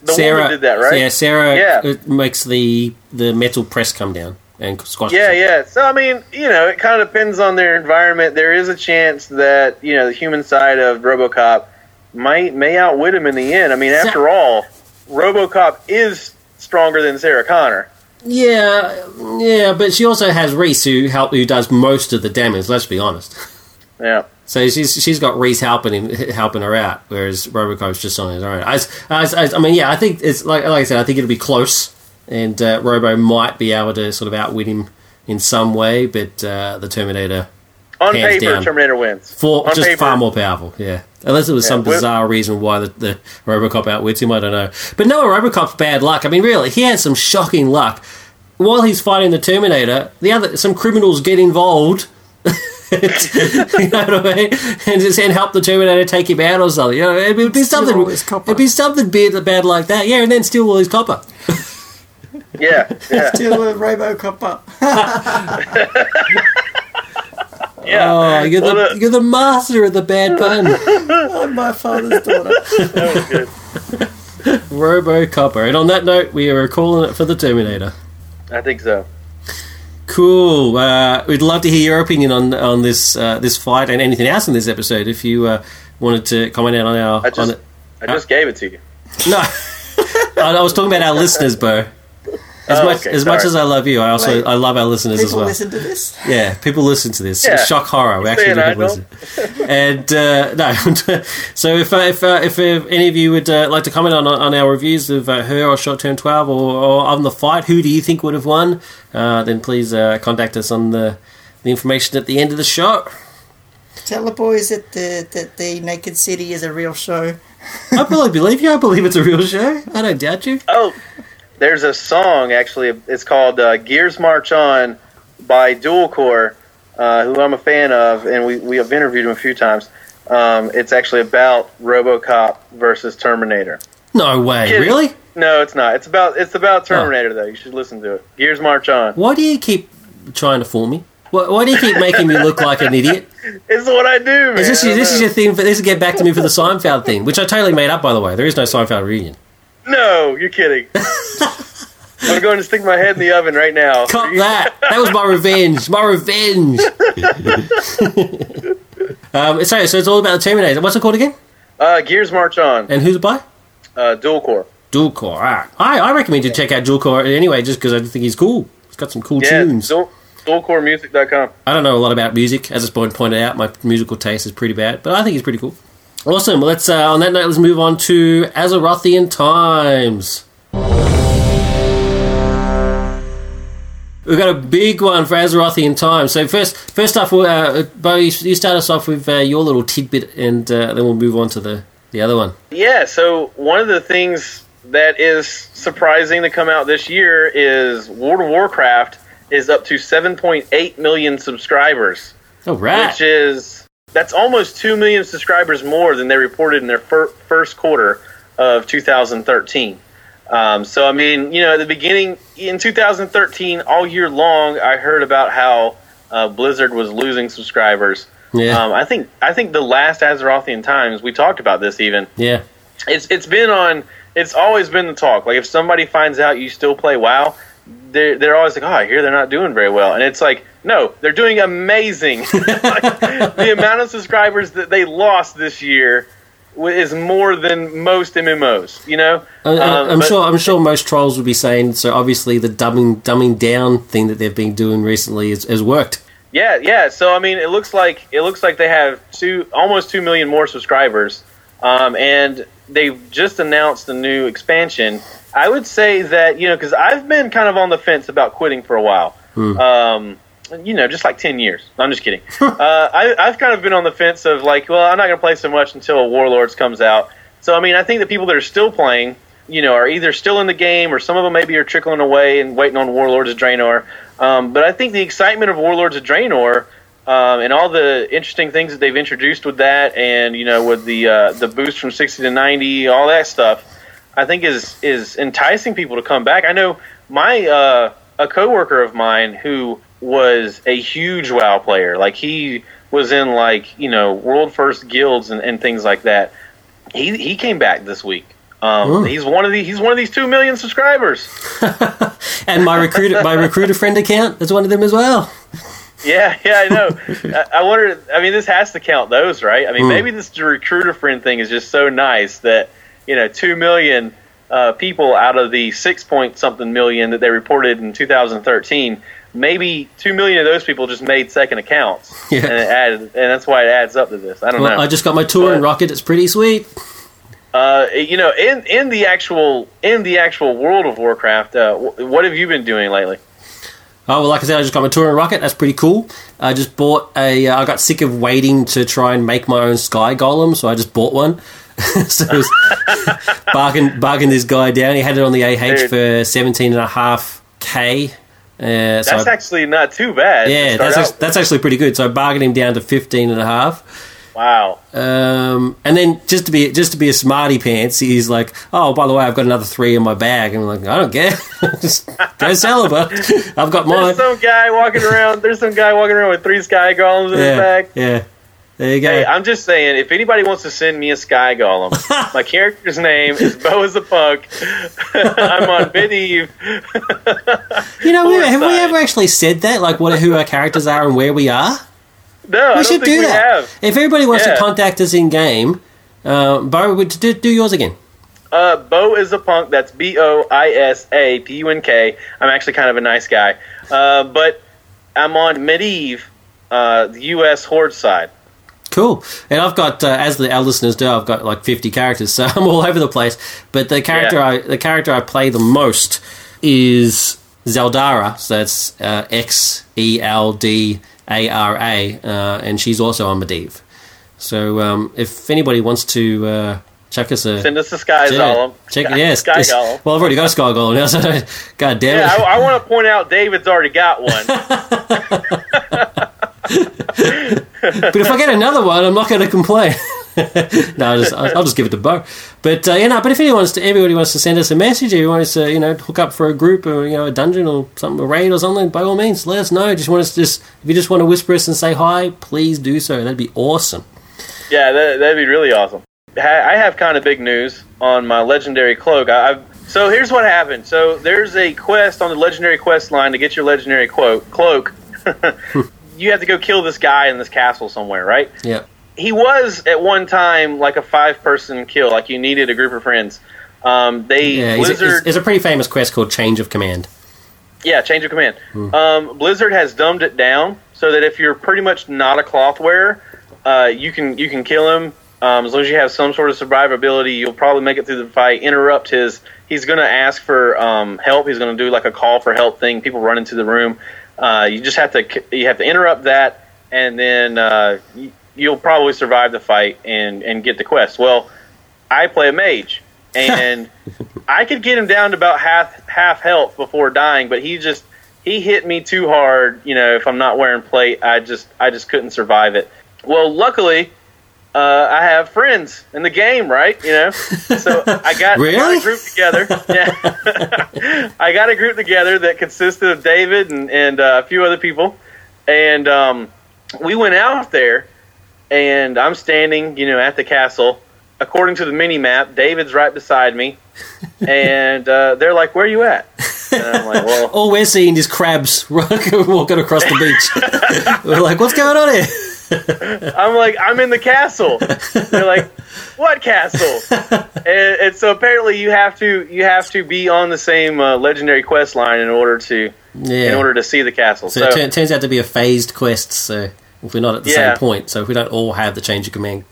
The Sarah did that, right? Yeah, Sarah Yeah. makes the the metal press come down and squash. Yeah, yeah. So I mean, you know, it kind of depends on their environment. There is a chance that you know the human side of RoboCop might may outwit him in the end. I mean, after all, RoboCop is stronger than Sarah Connor. Yeah, yeah, but she also has Reese who help who does most of the damage. Let's be honest. Yeah. So she's she's got Reese helping him helping her out, whereas Robocop's just on his own. I, I, I, I mean, yeah, I think it's like like I said, I think it'll be close, and uh, Robo might be able to sort of outwit him in some way, but uh, the Terminator On Hands paper, down. Terminator wins. for On just paper, far more powerful. Yeah, unless it was Yeah, some bizarre reason why the, the Robocop outwits him, I don't know. But no, Robocop's bad luck. I mean, really, he has some shocking luck. While he's fighting the Terminator, the other some criminals get involved. you know what I mean? And just and help the Terminator take him out or something. You know, it would be Steal something. all his copper. It'd be something bad, bad like that. Yeah, and then steal all his copper. Yeah, yeah, Still a Robocop up. yeah. Oh, you're the the- you're the master of the bad pun. I'm my father's daughter. that was good. Robocopper. And on that note, we are calling it for the Terminator. I think so. Cool. Uh, we'd love to hear your opinion on on this uh, this fight and anything else in this episode. If you uh, wanted to comment out on our I just. I just gave it to you. no, I I was talking about our listeners, Bo. As Oh, much okay, as much as I love you, I also Wait. I love our listeners as well. People listen to this. Yeah, people listen to this. Yeah. Shock horror. We actually do listen. And uh, no, so if uh, if uh, if uh, any of you would uh, like to comment on on our reviews of uh, her or Short Term Twelve or, or on the fight, who do you think would have won? Uh, then please uh, contact us on the the information at the end of the show. Tell the boys that the that the Naked City is a real show. I believe, believe you. I believe it's a real show. I don't doubt you. Oh, there's a song actually. It's called uh, "Gears March On" by Dual Core, uh, who I'm a fan of, and we we have interviewed him a few times. Um, it's actually about RoboCop versus Terminator. No way. Kidding. Really? No, it's not. It's about it's about Terminator though. You should listen to it. Gears March On. Why do you keep trying to fool me? Why, why do you keep making me look like an idiot? It's what I do, man. Is this, I this is your thing. For, this is get back to me for the Seinfeld thing, which I totally made up, by the way. There is no Seinfeld reunion. No, you're kidding. I'm going to stick my head in the oven right now. Cut that. That was my revenge. My revenge. um, so, so it's all about the Terminator. What's it called again? Uh, Gears March On, And who's it by? uh, dual core. Dual Core. Ah, I, I recommend you check out Dual Core anyway, just because I think he's cool. He's got some cool Yeah, tunes. dual, dualcoremusic.com. I don't know a lot about music. As this point pointed out, my musical taste is pretty bad, but I think he's pretty cool. Awesome. Well, let's uh, on that note, let's move on to Azerothian times. We've got a big one for Azerothian times. So first, first off, uh, Bo, you, start us off with uh, your little tidbit, and uh, then we'll move on to the the other one. Yeah, so one of the things that is surprising to come out this year is World of Warcraft is up to 7.8 million subscribers, All right. which is that's almost 2 million subscribers more than they reported in their fir- first quarter of 2013. Um, so I mean, you know, at the beginning in 2013, all year long, I heard about how uh, Blizzard was losing subscribers. Yeah. Um, I think I think the last Azerothian times we talked about this even yeah. it's it's been on. It's always been the talk. Like if somebody finds out you still play WoW, they're they're always like, oh, I hear they're not doing very well, and it's like, no, they're doing amazing. Like, the amount of subscribers that they lost this year is more than most MMOs. You know, I, I, Um, sure. I'm sure most trolls would be saying. So obviously, the dumbing dumbing down thing that they've been doing recently has, has worked. Yeah, yeah. So I mean, it looks like it looks like they have two, almost two million more subscribers, um, and they've just announced a new expansion. I would say that you know because I've been kind of on the fence about quitting for a while. Um, you know, just like ten years. No, I'm just kidding. uh, I, I've kind of been on the fence of like, well, I'm not going to play so much until Warlords comes out. So I mean, I think the people that are still playing, you know, are either still in the game or some of them maybe are trickling away and waiting on Warlords of Draenor. Um, but I think the excitement of Warlords of Draenor um, and all the interesting things that they've introduced with that, and you know, with the uh, the boost from sixty to ninety, all that stuff, I think is is enticing people to come back. I know my uh, a coworker of mine who was a huge WoW player, like he was in like you know world first guilds and, and things like that. He he came back this week. Um, he's one of the he's one of these two million subscribers. And my recruiter, my recruit-a-friend account is one of them as well. Yeah, yeah, I know. I, I wonder. I mean, this has to count those, right? I mean, Hmm. maybe this recruit-a-friend thing is just so nice that you know, two million uh, people out of the six point something million that they reported in 2013. Maybe two million of those people just made second accounts, Yeah. and it added, and that's why it adds up to this. I don't Well, know. I just got my tour and But- rocket. It's pretty sweet. Uh, you know, in in the actual in the actual World of Warcraft, uh, wh- what have you been doing lately? Oh well, like I said, I just got my touring rocket. That's pretty cool. I just bought a. Uh, I got sick of waiting to try and make my own sky golem, so I just bought one. so I was bargain bargained this guy down. He had it on the AH Dude. for seventeen and a half k. Uh, so That's I- actually not too bad. yeah, that's actually, that's actually pretty good. So I bargained him down to fifteen and a half. wow. Um, and then just to be just to be a smarty pants, he's like, "Oh, by the way, I've got another three in my bag." And I'm like, "I don't care, just go sell it, but I've got mine." There's some guy walking around. There's some guy walking around with three sky golems in his Yeah, bag. yeah. There you go. Hey, I'm just saying, if anybody wants to send me a sky golem, my character's name is Bo as a punk. I'm on Medivh. you know, we, have we ever actually said that? Like, what who our characters are and where we are? No, I we don't should think do we that. have. If everybody wants Yeah. to contact us in game, uh, Bo, would do, do yours again. Uh, Bo is a punk. That's B O I S A P U N K. I'm actually kind of a nice guy, uh, but I'm on Medivh, uh, the U.S. Horde side. Cool. And I've got, uh, as the our listeners do, I've got like 50 characters, so I'm all over the place. But the character Yeah. I the character I play the most is Xeldara. So that's uh, X E L D A R A, uh, and she's also on Medivh. So um, if anybody wants to uh, chuck us a Send us a sky Yeah, golem. check Sky, yes, sky golem. Well, I've already got a sky golem now, so god damn it. I, I want to point out David's already got one. but if I get another one, I'm not going to complain. no, I'll just, I'll, just give it to Bo. But uh, you know, but if anyone wants to, everybody wants to send us a message, if you want us to, you know, hook up for a group or you know a dungeon or something, a raid or something, by all means, let us know. Just want us to just if you just want to whisper us and say hi, please do so. That'd be awesome. Yeah, that, that'd be really awesome. I have kind of big news on my legendary cloak. I, I've So here's what happened. So there's a quest on the legendary quest line to get your legendary quote cloak. you have to go kill this guy in this castle somewhere, right? Yeah. He was at one time like a five person kill, like you needed a group of friends. Um, they Yeah, Blizzard, it's, it's a pretty famous quest called Change of Command. yeah, change of command. Um, Blizzard has dumbed it down so that if you're pretty much not a cloth wearer, uh, you can you can kill him um, as long as you have some sort of survivability. You'll probably make it through the fight. Interrupt his. He's going to ask for um, help. He's going to do like a call for help thing. People run into the room. Uh, you just have to you have to interrupt that, and then uh, you'll probably survive the fight and and get the quest. Well, I play a mage, and I could get him down to about half half health before dying, but he just he hit me too hard. You know, if I'm not wearing plate, I just I just couldn't survive it. Well, luckily, uh, I have friends in the game, right? You know, so I got, I got a group together. Yeah, I got a group together that consisted of David and and uh, a few other people, and um, we went out there, and I'm standing, you know, at the castle. According to the mini map, David's right beside me, and uh, they're like, "Where are you at?" And I'm like, "Well, All we're seeing is crabs walking across the beach. we're like, what's going on here? I'm like, I'm in the castle. They're like, what castle? And, and so apparently you have to you have to be on the same uh, legendary quest line in order to Yeah. in order to see the castle. so So, it tur- turns out to be a phased quest. So if we're not at the Yeah. same point, so if we don't all have the Change of Command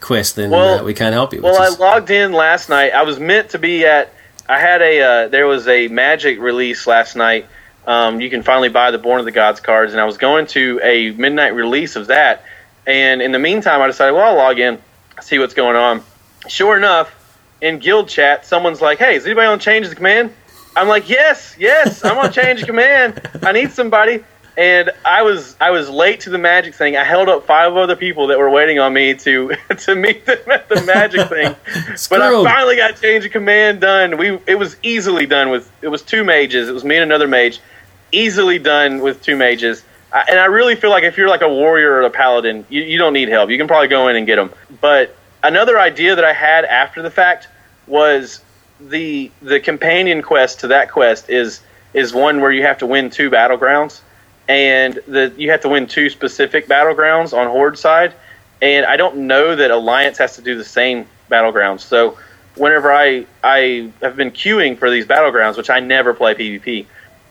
quest, then Well- uh, we can't help you. well, which I logged in last night. I was meant to be at. I had a uh, there was a Magic release last night. Um, you can finally buy the Born of the Gods cards, and I was going to a midnight release of that. And in the meantime, I decided, well, I'll log in, see what's going on. Sure enough, in guild chat, someone's like, "Hey, is anybody on Change of Command?" I'm like, "Yes, yes, I'm on Change of Command. I need somebody." And I was I was late to the Magic thing. I held up five other people that were waiting on me to to meet them at the Magic thing. But I finally got change of command done. We it was easily done with it was two mages. It was me and another mage, easily done with two mages. I, and I really feel like if you're like a warrior or a paladin, you, you don't need help. You can probably go in and get them. But another idea that I had after the fact was the the companion quest to that quest is is one where you have to win two battlegrounds, and the you have to win two specific battlegrounds on Horde side. And I don't know that Alliance has to do the same battlegrounds. So whenever I I have been queuing for these battlegrounds, which I never play PvP,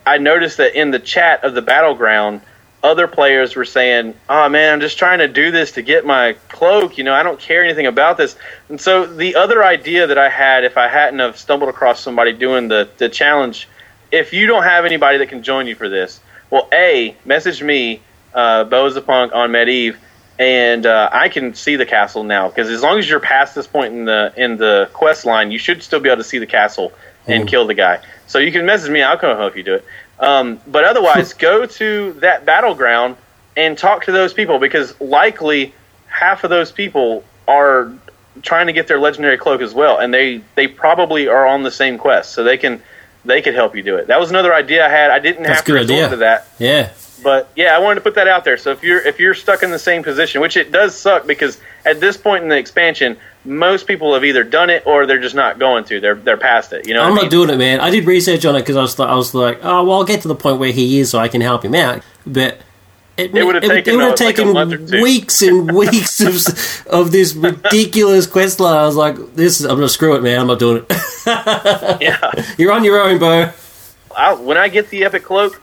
I noticed that in the chat of the battleground, other players were saying, "Oh man, I'm just trying to do this to get my cloak. You know, I don't care anything about this." And so the other idea that I had, if I hadn't have stumbled across somebody doing the the challenge, if you don't have anybody that can join you for this, well, a message me, uh, the punk on Medivh, and uh, I can see the castle now because as long as you're past this point in the in the quest line, you should still be able to see the castle and kill the guy. So you can message me. I'll come help you do it. Um, but otherwise, go to that battleground and talk to those people because likely half of those people are trying to get their legendary cloak as well, and they they probably are on the same quest, so they can they could help you do it. That was another idea I had. I didn't That's have to resort idea. to that. yeah. But yeah, I wanted to put that out there. So if you're if you're stuck in the same position, which it does suck because at this point in the expansion, most people have either done it or they're just not going to. They're they're past it. You know, I'm not mean? doing it, man. I did research on it because I was, I was like, oh, well, I'll get to the point where he is so I can help him out. But it, It would've taken, it would uh, like taken month or two. weeks and weeks of, of this ridiculous quest line. I was like, this is, I'm going to screw it, man. I'm not doing it. Yeah. You're on your own, Bo. I, when I get the epic cloak,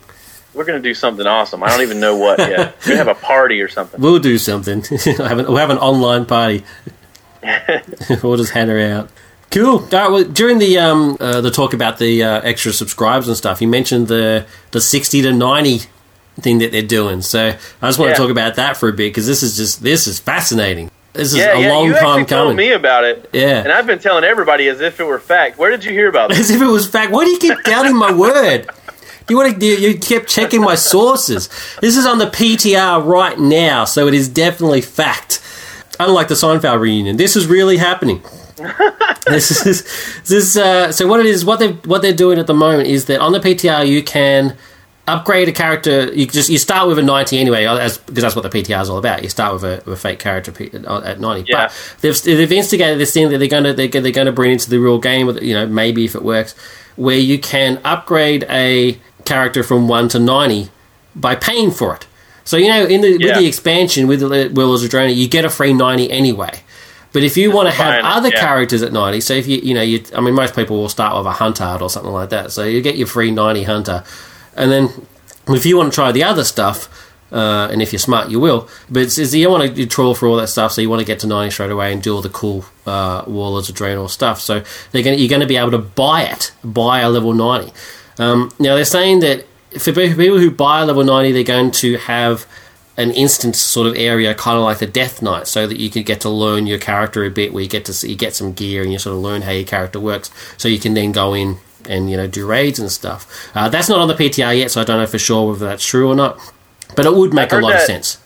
we're gonna do something awesome. I don't even know what yet. We're gonna have a party or something. We'll do something. we'll, have an, we'll have an online party. we'll just hand her out. Cool. All right, well, during the um, uh, the talk about the uh, extra subscribes and stuff, you mentioned the the sixty to ninety thing that they're doing. So I just want Yeah. to talk about that for a bit because this is just this is fascinating. This is Yeah, a yeah. long you time actually told coming. me about it. Yeah. And I've been telling everybody as if it were fact. Where did you hear about this? As if it was fact. Why do you keep doubting my word? You want to? You, you kept checking my sources. This is on the PTR right now, so it is definitely fact. Unlike the Seinfeld reunion, this is really happening. this is this. Uh, so what it is, what they what they're doing at the moment is that on the PTR you can upgrade a character. You just you start with a ninety anyway, as because that's what the PTR is all about. You start with a, with a fake character P- at ninety. Yeah. But they've they've instigated this thing that they're going to they're, they're going to bring into the real game. You know, maybe if it works, where you can upgrade a character from one to ninety by paying for it. So you know, in the with the expansion with the Warlords of Draenor, you get a free ninety anyway. But if you want to have other yeah. characters at ninety, so if you you know you, I mean, most people will start with a Huntard or something like that. So you get your free ninety Hunter, and then if you want to try the other stuff, uh, and if you're smart, you will. But it's, it's, you want to trawl for all that stuff, so you want to get to ninety straight away and do all the cool uh, Warlords of Draenor stuff. So they're going you're going to be able to buy it, buy a level ninety. Um, now they're saying that for people who buy a level ninety, they're going to have an instance sort of area, kind of like the Death Knight, so that you can get to learn your character a bit, where you get to see, you get some gear and you sort of learn how your character works, so you can then go in and you know do raids and stuff. Uh, that's not on the PTR yet, so I don't know for sure whether that's true or not. But it would make a lot of sense.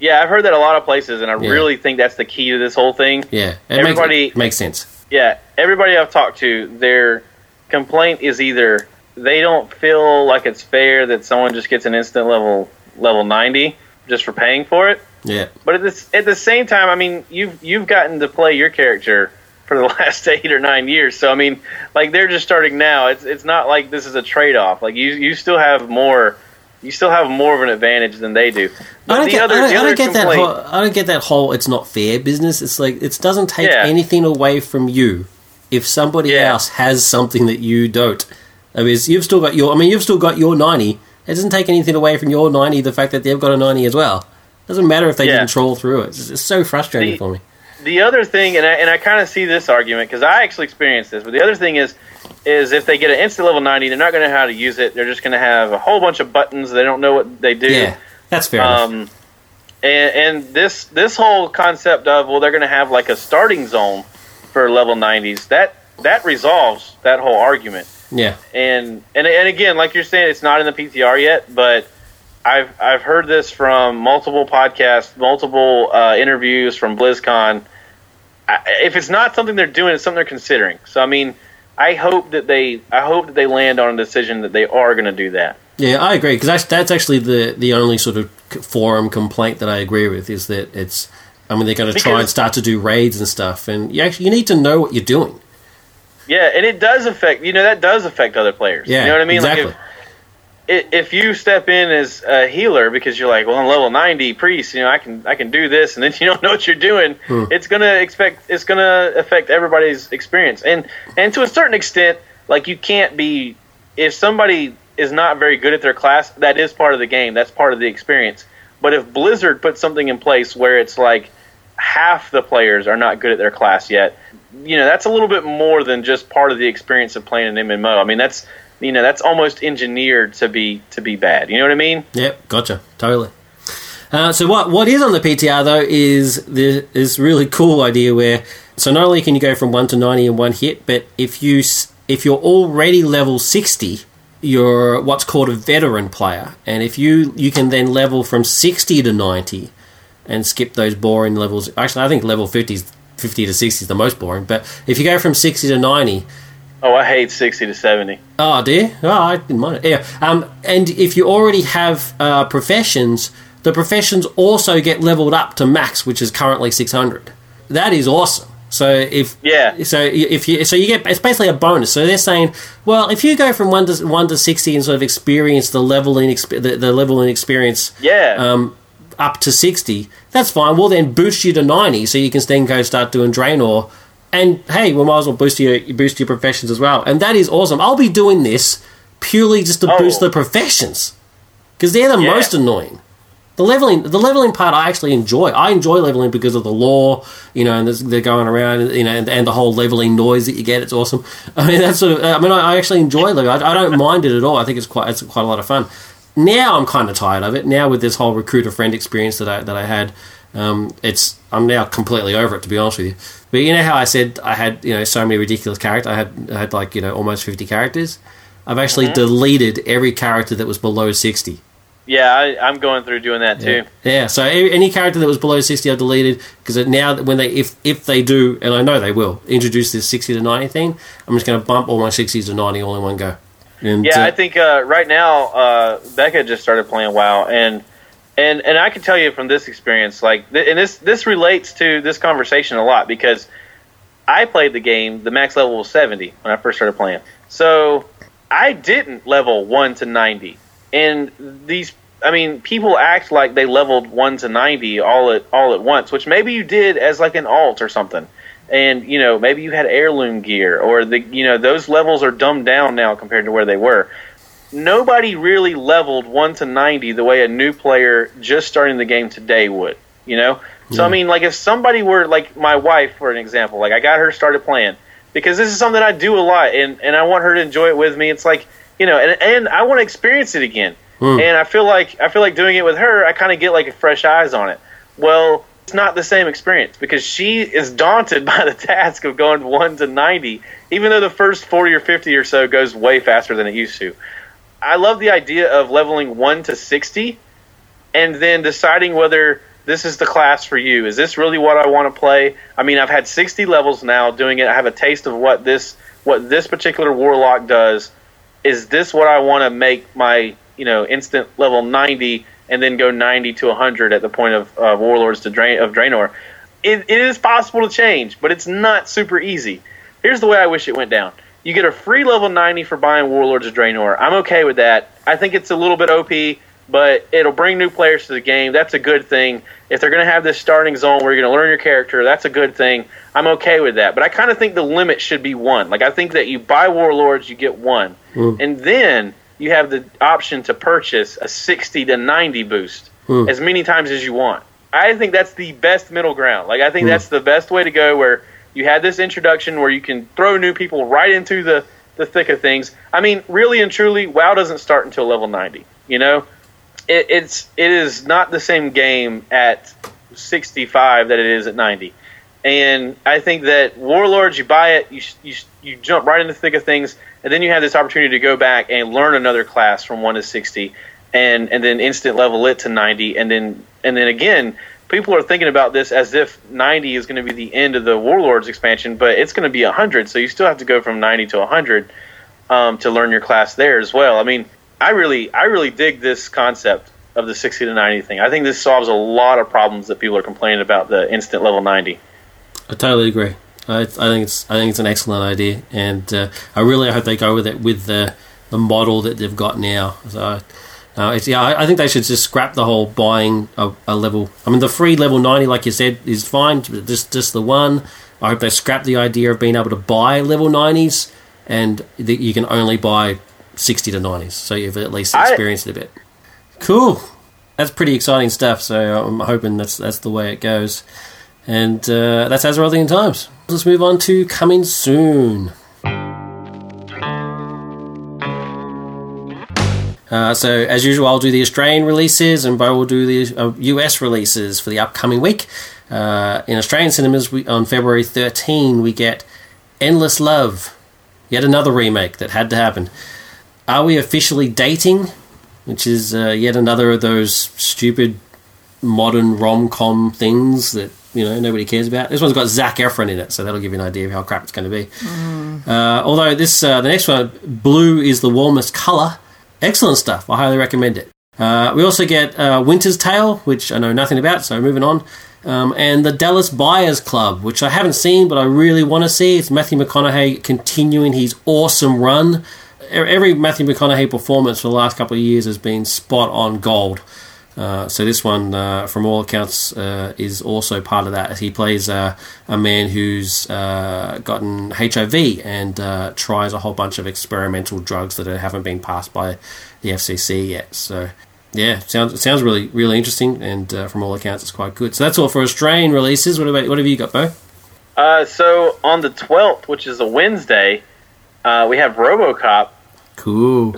Yeah, I've heard that a lot of places, and I Yeah. really think that's the key to this whole thing. Yeah, it Everybody- makes, it makes sense. Yeah, everybody I've talked to, their complaint is either they don't feel like it's fair that someone just gets an instant level level ninety just for paying for it. Yeah, But at this at the same time, I mean, you've you've gotten to play your character for the last eight or nine years. So I mean, like they're just starting now. It's it's not like this is a trade off. Like you you still have more. You still have more of an advantage than they do. But I don't get, other- I don't, I don't get that. Whole, I don't get that whole. It's not fair business. It's like it doesn't take Yeah. anything away from you if somebody Yeah. else has something that you don't. I mean, you've still got your. I mean, you've still got your ninety. It doesn't take anything away from your ninety. The fact that they've got a ninety as well it doesn't matter if they Yeah. didn't troll through it. It's, it's so frustrating The- for me. the other thing, and I, and I kind of see this argument because I actually experienced this. But the other thing is, is if they get an instant level ninety, they're not going to know how to use it. They're just going to have a whole bunch of buttons. They don't know what they do. Yeah, that's fair. Um, and, and this this whole concept of well, they're going to have like a starting zone for level nineties. That that resolves that whole argument. Yeah, And and and again, like you're saying, it's not in the PTR yet, but I've I've heard this from multiple podcasts, multiple uh, interviews from BlizzCon. I, if it's not something they're doing, it's something they're considering. So I mean, I hope that they I hope that they land on a decision that they are going to do that. yeah, I agree because that's, that's actually the the only sort of forum complaint that I agree with is that it's. I mean, they're going to try and start to do raids and stuff, and you actually you need to know what you're doing. Yeah, and it does affect you know that does affect other players. Yeah, you know what I mean? exactly. Like if, if you step in as a healer because you're like, well, I'm level 90 priest, you know, I can I can do this, and then you don't know what you're doing, Hmm. it's gonna expect it's gonna affect everybody's experience, and and to a certain extent, like you can't be if somebody is not very good at their class, that is part of the game, that's part of the experience. But if Blizzard puts something in place where it's like half the players are not good at their class yet, you know, that's a little bit more than just part of the experience of playing an MMO. I mean, that's you know, that's almost engineered to be to be bad. You know what I mean? Yep, gotcha, totally. Uh, so what what is on the PTR though is the is really cool idea where so not only can you go from one to ninety in one hit, but if you if you're already level sixty, you're what's called a veteran player, and if you you can then level from sixty to ninety and skip those boring levels. Actually, I think level 50 is 50 to sixty is the most boring. But if you go from sixty to ninety, Oh, I hate sixty to seventy. Oh, dear. Oh, I didn't mind it. Yeah. Um, and if you already have uh, professions, the professions also get leveled up to max, which is currently 600. That is awesome. So if Yeah. so if you so you get it's basically a bonus. So they're saying, well, if you go from one to one to sixty and sort of experience the leveling exp- the, the level in experience Yeah. um, up to 60, that's fine. We'll then boost you to 90 so you can then go start doing Draenor. And hey, we might as well boost your, boost your professions as well. And that is awesome. I'll be doing this purely just to Oh. boost the professions because they're the Yeah. most annoying. The leveling, the leveling part, I actually enjoy. I enjoy leveling because of the lore, you know, and they're going around, you know, and, and the whole leveling noise that you get. It's awesome. I mean, that's sort of. I mean, I, I actually enjoy leveling. I, I don't mind it at all. I think it's quite, it's quite a lot of fun. Now I'm kind of tired of it. Now with this whole recruit-a-friend experience that I that I had, um, it's I'm now completely over it to be honest with you. But you know how I said I had you know so many ridiculous characters. I had I had like you know almost 50 characters. I've actually Mm-hmm. deleted every character that was below 60. yeah, I, I'm going through doing that too. Yeah, so a- any character that was below sixty, I deleted because now that when they if if they do, and I know they will introduce this sixty to ninety thing, I'm just going to bump all my sixties to ninety all in one go. And, Yeah, uh, I think uh, right now uh, Becca just started playing WoW, and and and I can tell you from this experience, like, th- and this this relates to this conversation a lot because I played the game. The max level was seventy when I first started playing, so I didn't level one to ninety, and these. I mean, people act like they leveled one to ninety all at all at once, which maybe you did as like an alt or something and you know maybe you had heirloom gear or the you know those levels are dumbed down now compared to where they were. Nobody really leveled 1 to 90 the way a new player just starting the game today would you know? So i mean like if somebody were like my wife for an example like i got her started playing because this is something i do a lot and and i want her to enjoy it with me. It's like you know and, and i want to experience it again. Hmm. And i feel like i feel like doing it with her i kind of get like fresh eyes on it. Well it's not the same experience because she is daunted by the task of going 1 to 90 even though the first 40 or 50 or so goes way faster than it used to. I love the idea of leveling 1 to 60 and then deciding whether this is the class for you. Is this really what i want to play? I mean i've had 60 levels now doing it. I have a taste of what this what this particular warlock does. Is this what i want to make my you know instant level 90 and then go 90 to 100 at the point of uh, warlords to drain of draenor. It, it is possible to change but it's not super easy. Here's the way i wish it went down. You get a free level 90 for buying warlords of draenor. I'm okay with that. I think it's a little bit op but it'll bring new players to the game. That's a good thing. If they're going to have this starting zone where you're going to learn your character that's a good thing. I'm okay with that. But i kind of think the limit should be one. Like i think that you buy warlords you get one. And then you have the option to purchase a 60 to 90 boost hmm. as many times as you want. I think that's the best middle ground. Like I think hmm. that's the best way to go where you had this introduction where you can throw new people right into the the thick of things. I mean, really and truly, WoW doesn't start until level 90, you know? It, it's it is not the same game at 65 that it is at 90. And I think that Warlords, you buy it, you, you, you jump right into the thick of things, and then you have this opportunity to go back and learn another class from 1 to 60, and, and then instant level it to 90. And then, and then again, people are thinking about this as if 90 is going to be the end of the Warlords expansion, but it's going to be 100, so you still have to go from 90 to 100 um, to learn your class there as well. I mean, I really, I really dig this concept of the 60 to 90 thing. I think this solves a lot of problems that people are complaining about the instant level 90. I totally agree. I, I think it's I think it's an excellent idea, and uh, I really hope they go with it with the the model that they've got now. So, uh, it's, yeah, I, I think they should just scrap the whole buying a, a level. I mean, the free level ninety, like you said, is fine. but Just just the one. I hope they scrap the idea of being able to buy level nineties, and that you can only buy sixty to nineties. So you've at least I- experienced it a bit. Cool. That's pretty exciting stuff. So I'm hoping that's that's the way it goes. And uh, that's Azerothian Times. Let's move on to coming soon. Uh, so, as usual, I'll do the Australian releases, and Bo will do the uh, US releases for the upcoming week. Uh, in Australian cinemas, we, on February 13, we get Endless Love, yet another remake that had to happen. Are we officially dating? Which is uh, yet another of those stupid modern rom com things that you know nobody cares about. This one's got Zac Efron in it, so that'll give you an idea of how crap it's going to be. Uh, although this, uh, the next one, blue is the warmest color. Excellent stuff. I highly recommend it. Uh, we also get uh, Winter's Tale, which I know nothing about, so moving on. Um, and the Dallas Buyers Club, which I haven't seen, but I really want to see. It's Matthew McConaughey continuing his awesome run. Every Matthew McConaughey performance for the last couple of years has been spot on gold. Uh, so this one, uh, from all accounts, uh, is also part of that. He plays uh, a man who's uh, gotten HIV and uh, tries a whole bunch of experimental drugs that haven't been passed by the FCC yet. So yeah, sounds sounds really really interesting, and uh, from all accounts, it's quite good. So that's all for Australian releases. What about what have you got, Bo? Uh, so on the 12th, which is a Wednesday, uh, we have RoboCop. Cool.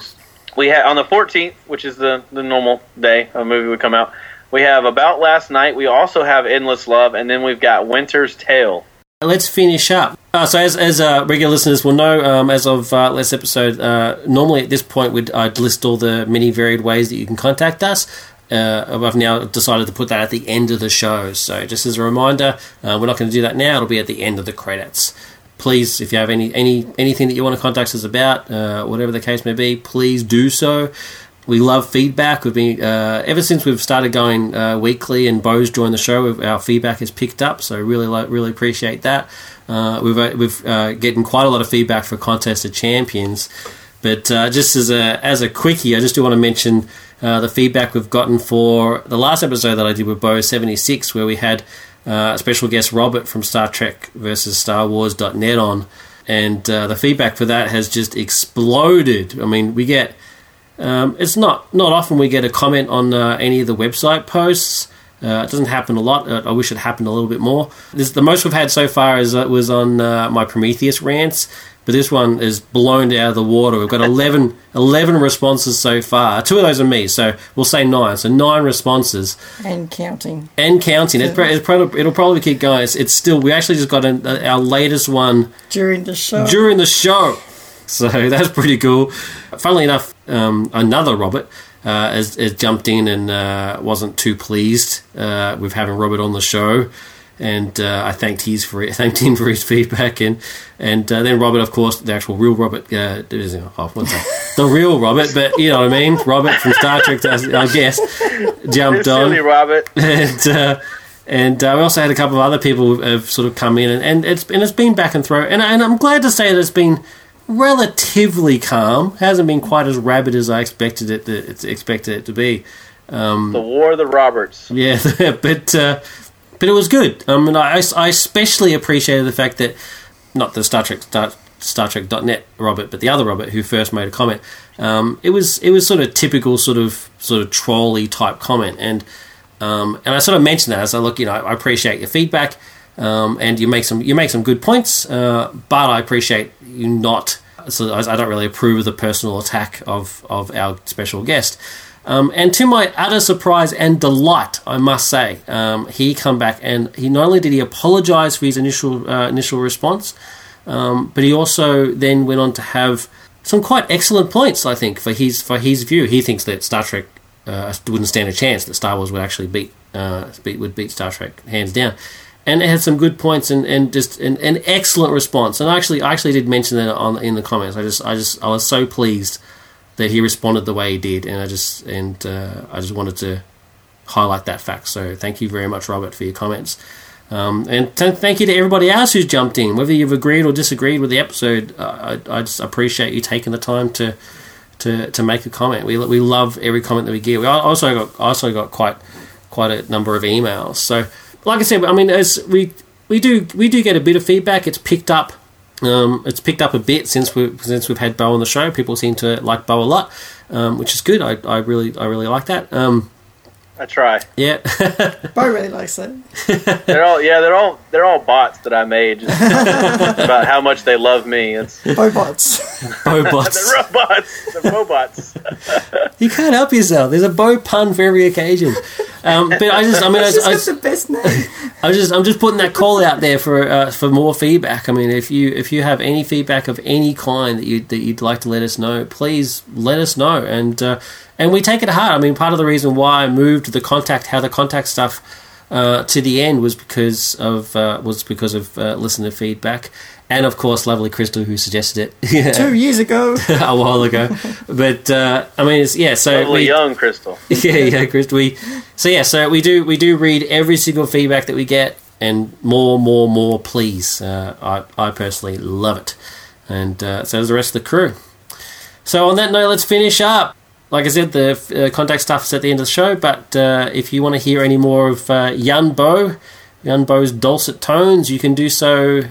We have on the 14th, which is the the normal day a movie would come out. We have About Last Night. We also have Endless Love, and then we've got Winter's Tale. Let's finish up. Uh, so, as, as uh, regular listeners will know, um, as of uh, last episode, uh, normally at this point we'd I'd list all the many varied ways that you can contact us. Uh, I've now decided to put that at the end of the show. So, just as a reminder, uh, we're not going to do that now. It'll be at the end of the credits. Please, if you have any, any anything that you want to contact us about, uh, whatever the case may be, please do so. We love feedback. We've been uh, ever since we've started going uh, weekly, and Bo's joined the show. Our feedback has picked up, so really, really appreciate that. Uh, we've uh, we've uh, getting quite a lot of feedback for contest of champions. But just as a as a quickie, I just do want to mention the feedback we've gotten for the last episode that I did with Bo seventy six, where we had uh, special guest Robert from Star Trek versus Star Wars.net on, and uh, the feedback for that has just exploded. I mean, we get um, it's not not often we get a comment on uh, any of the website posts. Uh, it doesn't happen a lot. I wish it happened a little bit more. This, the most we've had so far is uh, was on uh, my Prometheus rants, but this one is blown out of the water. We've got 11, 11 responses so far. Two of those are me, so we'll say nine. So nine responses And counting. and counting. It, it's probably, it'll probably keep going. It's, it's still. We actually just got an, uh, our latest one During the show. during the show. So that's pretty cool. Funnily enough, um, another Robert uh, has, has jumped in and uh, wasn't too pleased uh, with having Robert on the show. And uh, I thanked his for thanked him for his feedback, and and uh, then Robert, of course, the actual real Robert, uh, is- oh, what's that? the real Robert, but you know what I mean, Robert from Star Trek, I guess, jumped on silly, Robert. and uh, and uh, we also had a couple of other people have sort of come in, and, and it's and it's been back and throw, and, and I'm glad to say that it's been relatively calm. hasn't been quite as rabid as I expected it to, expected it to be. the War of the Roberts. Yeah, but uh, but it was good. I mean, I, I especially appreciated the fact that not the Star Trek Star, Star Trek.net Robert, but the other Robert who first made a comment. Um, it was it was sort of typical sort of sort of trolley type comment, and um, and I sort of mentioned that as I look, you know, I appreciate your feedback, um, and you make some you make some good points, uh, but I appreciate you not. So I, I don't really approve of the personal attack of of our special guest. Um, and to my utter surprise and delight, I must say, um, he come back and he not only did he apologise for his initial uh, initial response, um, but he also then went on to have some quite excellent points. I think for his for his view, he thinks that Star Trek uh, wouldn't stand a chance that Star Wars would actually beat, uh, beat would beat Star Trek hands down. And it had some good points and, and just an, an excellent response. And I actually I actually did mention that on in the comments. I just I just I was so pleased that he responded the way he did, and I just and uh, I just wanted to highlight that fact. So thank you very much, Robert, for your comments. Um, and th- thank you to everybody else who's jumped in, whether you've agreed or disagreed with the episode. Uh, I, I just appreciate you taking the time to to, to make a comment. We, we love every comment that we get. We also got also got quite quite a number of emails. So, like I said, I mean, as we we do we do get a bit of feedback. It's picked up. Um, it's picked up a bit since we since we've had Bo on the show. People seem to like Bo a lot, um, which is good. I, I really I really like that. Um, I try. yeah, Bo really likes it. They're all yeah. They're all they're all bots that I made just about how much they love me. It's Bobots. Bo bots. the robots, the robots. You can't help yourself. There's a Bo pun for every occasion. Um, but I just I mean I, She's I, got the best name. I just I'm just putting that call out there for uh, for more feedback. I mean, if you if you have any feedback of any kind that you that you'd like to let us know, please let us know. And uh, and we take it hard. I mean, part of the reason why I moved the contact how the contact stuff uh, to the end was because of uh, was because of uh, listener feedback. And of course, lovely Crystal who suggested it Two years ago. a while ago. But uh, I mean, it's, yeah. So Lovely we, young Crystal. yeah, yeah, Crystal. We so yeah, so we do we do read every single feedback that we get, and more, more, more, please. Uh, I I personally love it, and uh, so does the rest of the crew. So on that note, let's finish up. Like I said, the uh, contact stuff is at the end of the show, but uh, if you want to hear any more of uh, Yun Bo, Yun Bo's dulcet tones, you can do so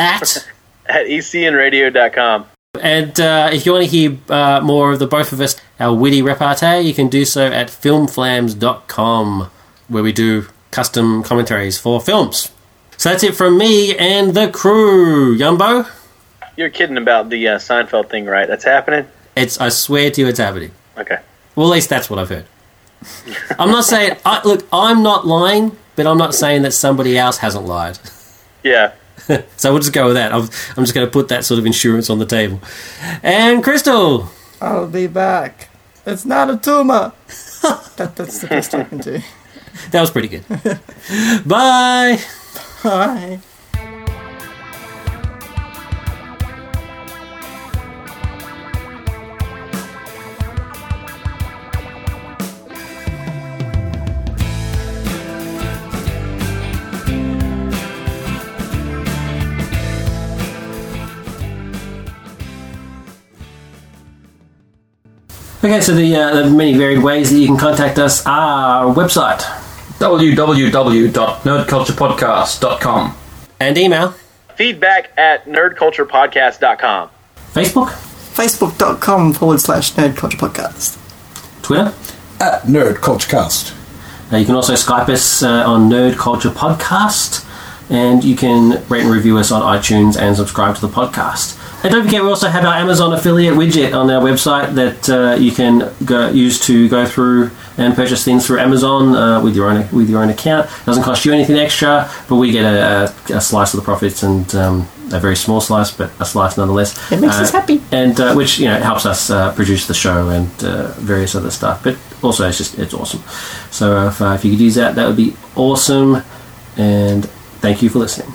at. At ecnradio.com. And uh, if you want to hear uh, more of the both of us, our witty repartee, you can do so at filmflams.com, where we do custom commentaries for films. So that's it from me and the crew. Yumbo, You're kidding about the uh, Seinfeld thing, right? That's happening. it's I swear to you, it's happening. Okay. Well, at least that's what I've heard. I'm not saying I, look. I'm not lying, but I'm not saying that somebody else hasn't lied. Yeah. So we'll just go with that. I'm, I'm just going to put that sort of insurance on the table. And Crystal, I'll be back. It's not a tumor. that, that's the best I can do. that was pretty good. Bye. Bye. Okay, so the, uh, the many varied ways that you can contact us are our website www.nerdculturepodcast.com. and email, Feedback at nerdculturepodcast.com. Facebook, Facebook.com forward slash nerd culture podcast. Twitter. At Nerd Culturecast. Uh, you can also Skype us uh, on Nerd Culture Podcast, and you can rate and review us on iTunes and subscribe to the podcast. And don't forget, we also have our Amazon affiliate widget on our website that uh, you can go, use to go through and purchase things through Amazon uh, with your own with your own account. It doesn't cost you anything extra, but we get a, a, a slice of the profits and um, a very small slice, but a slice nonetheless. It makes us happy. and uh, which you know helps us uh, produce the show and uh, various other stuff. But also, it's just it's awesome. So if, uh, if you could use that, that would be awesome. And thank you for listening.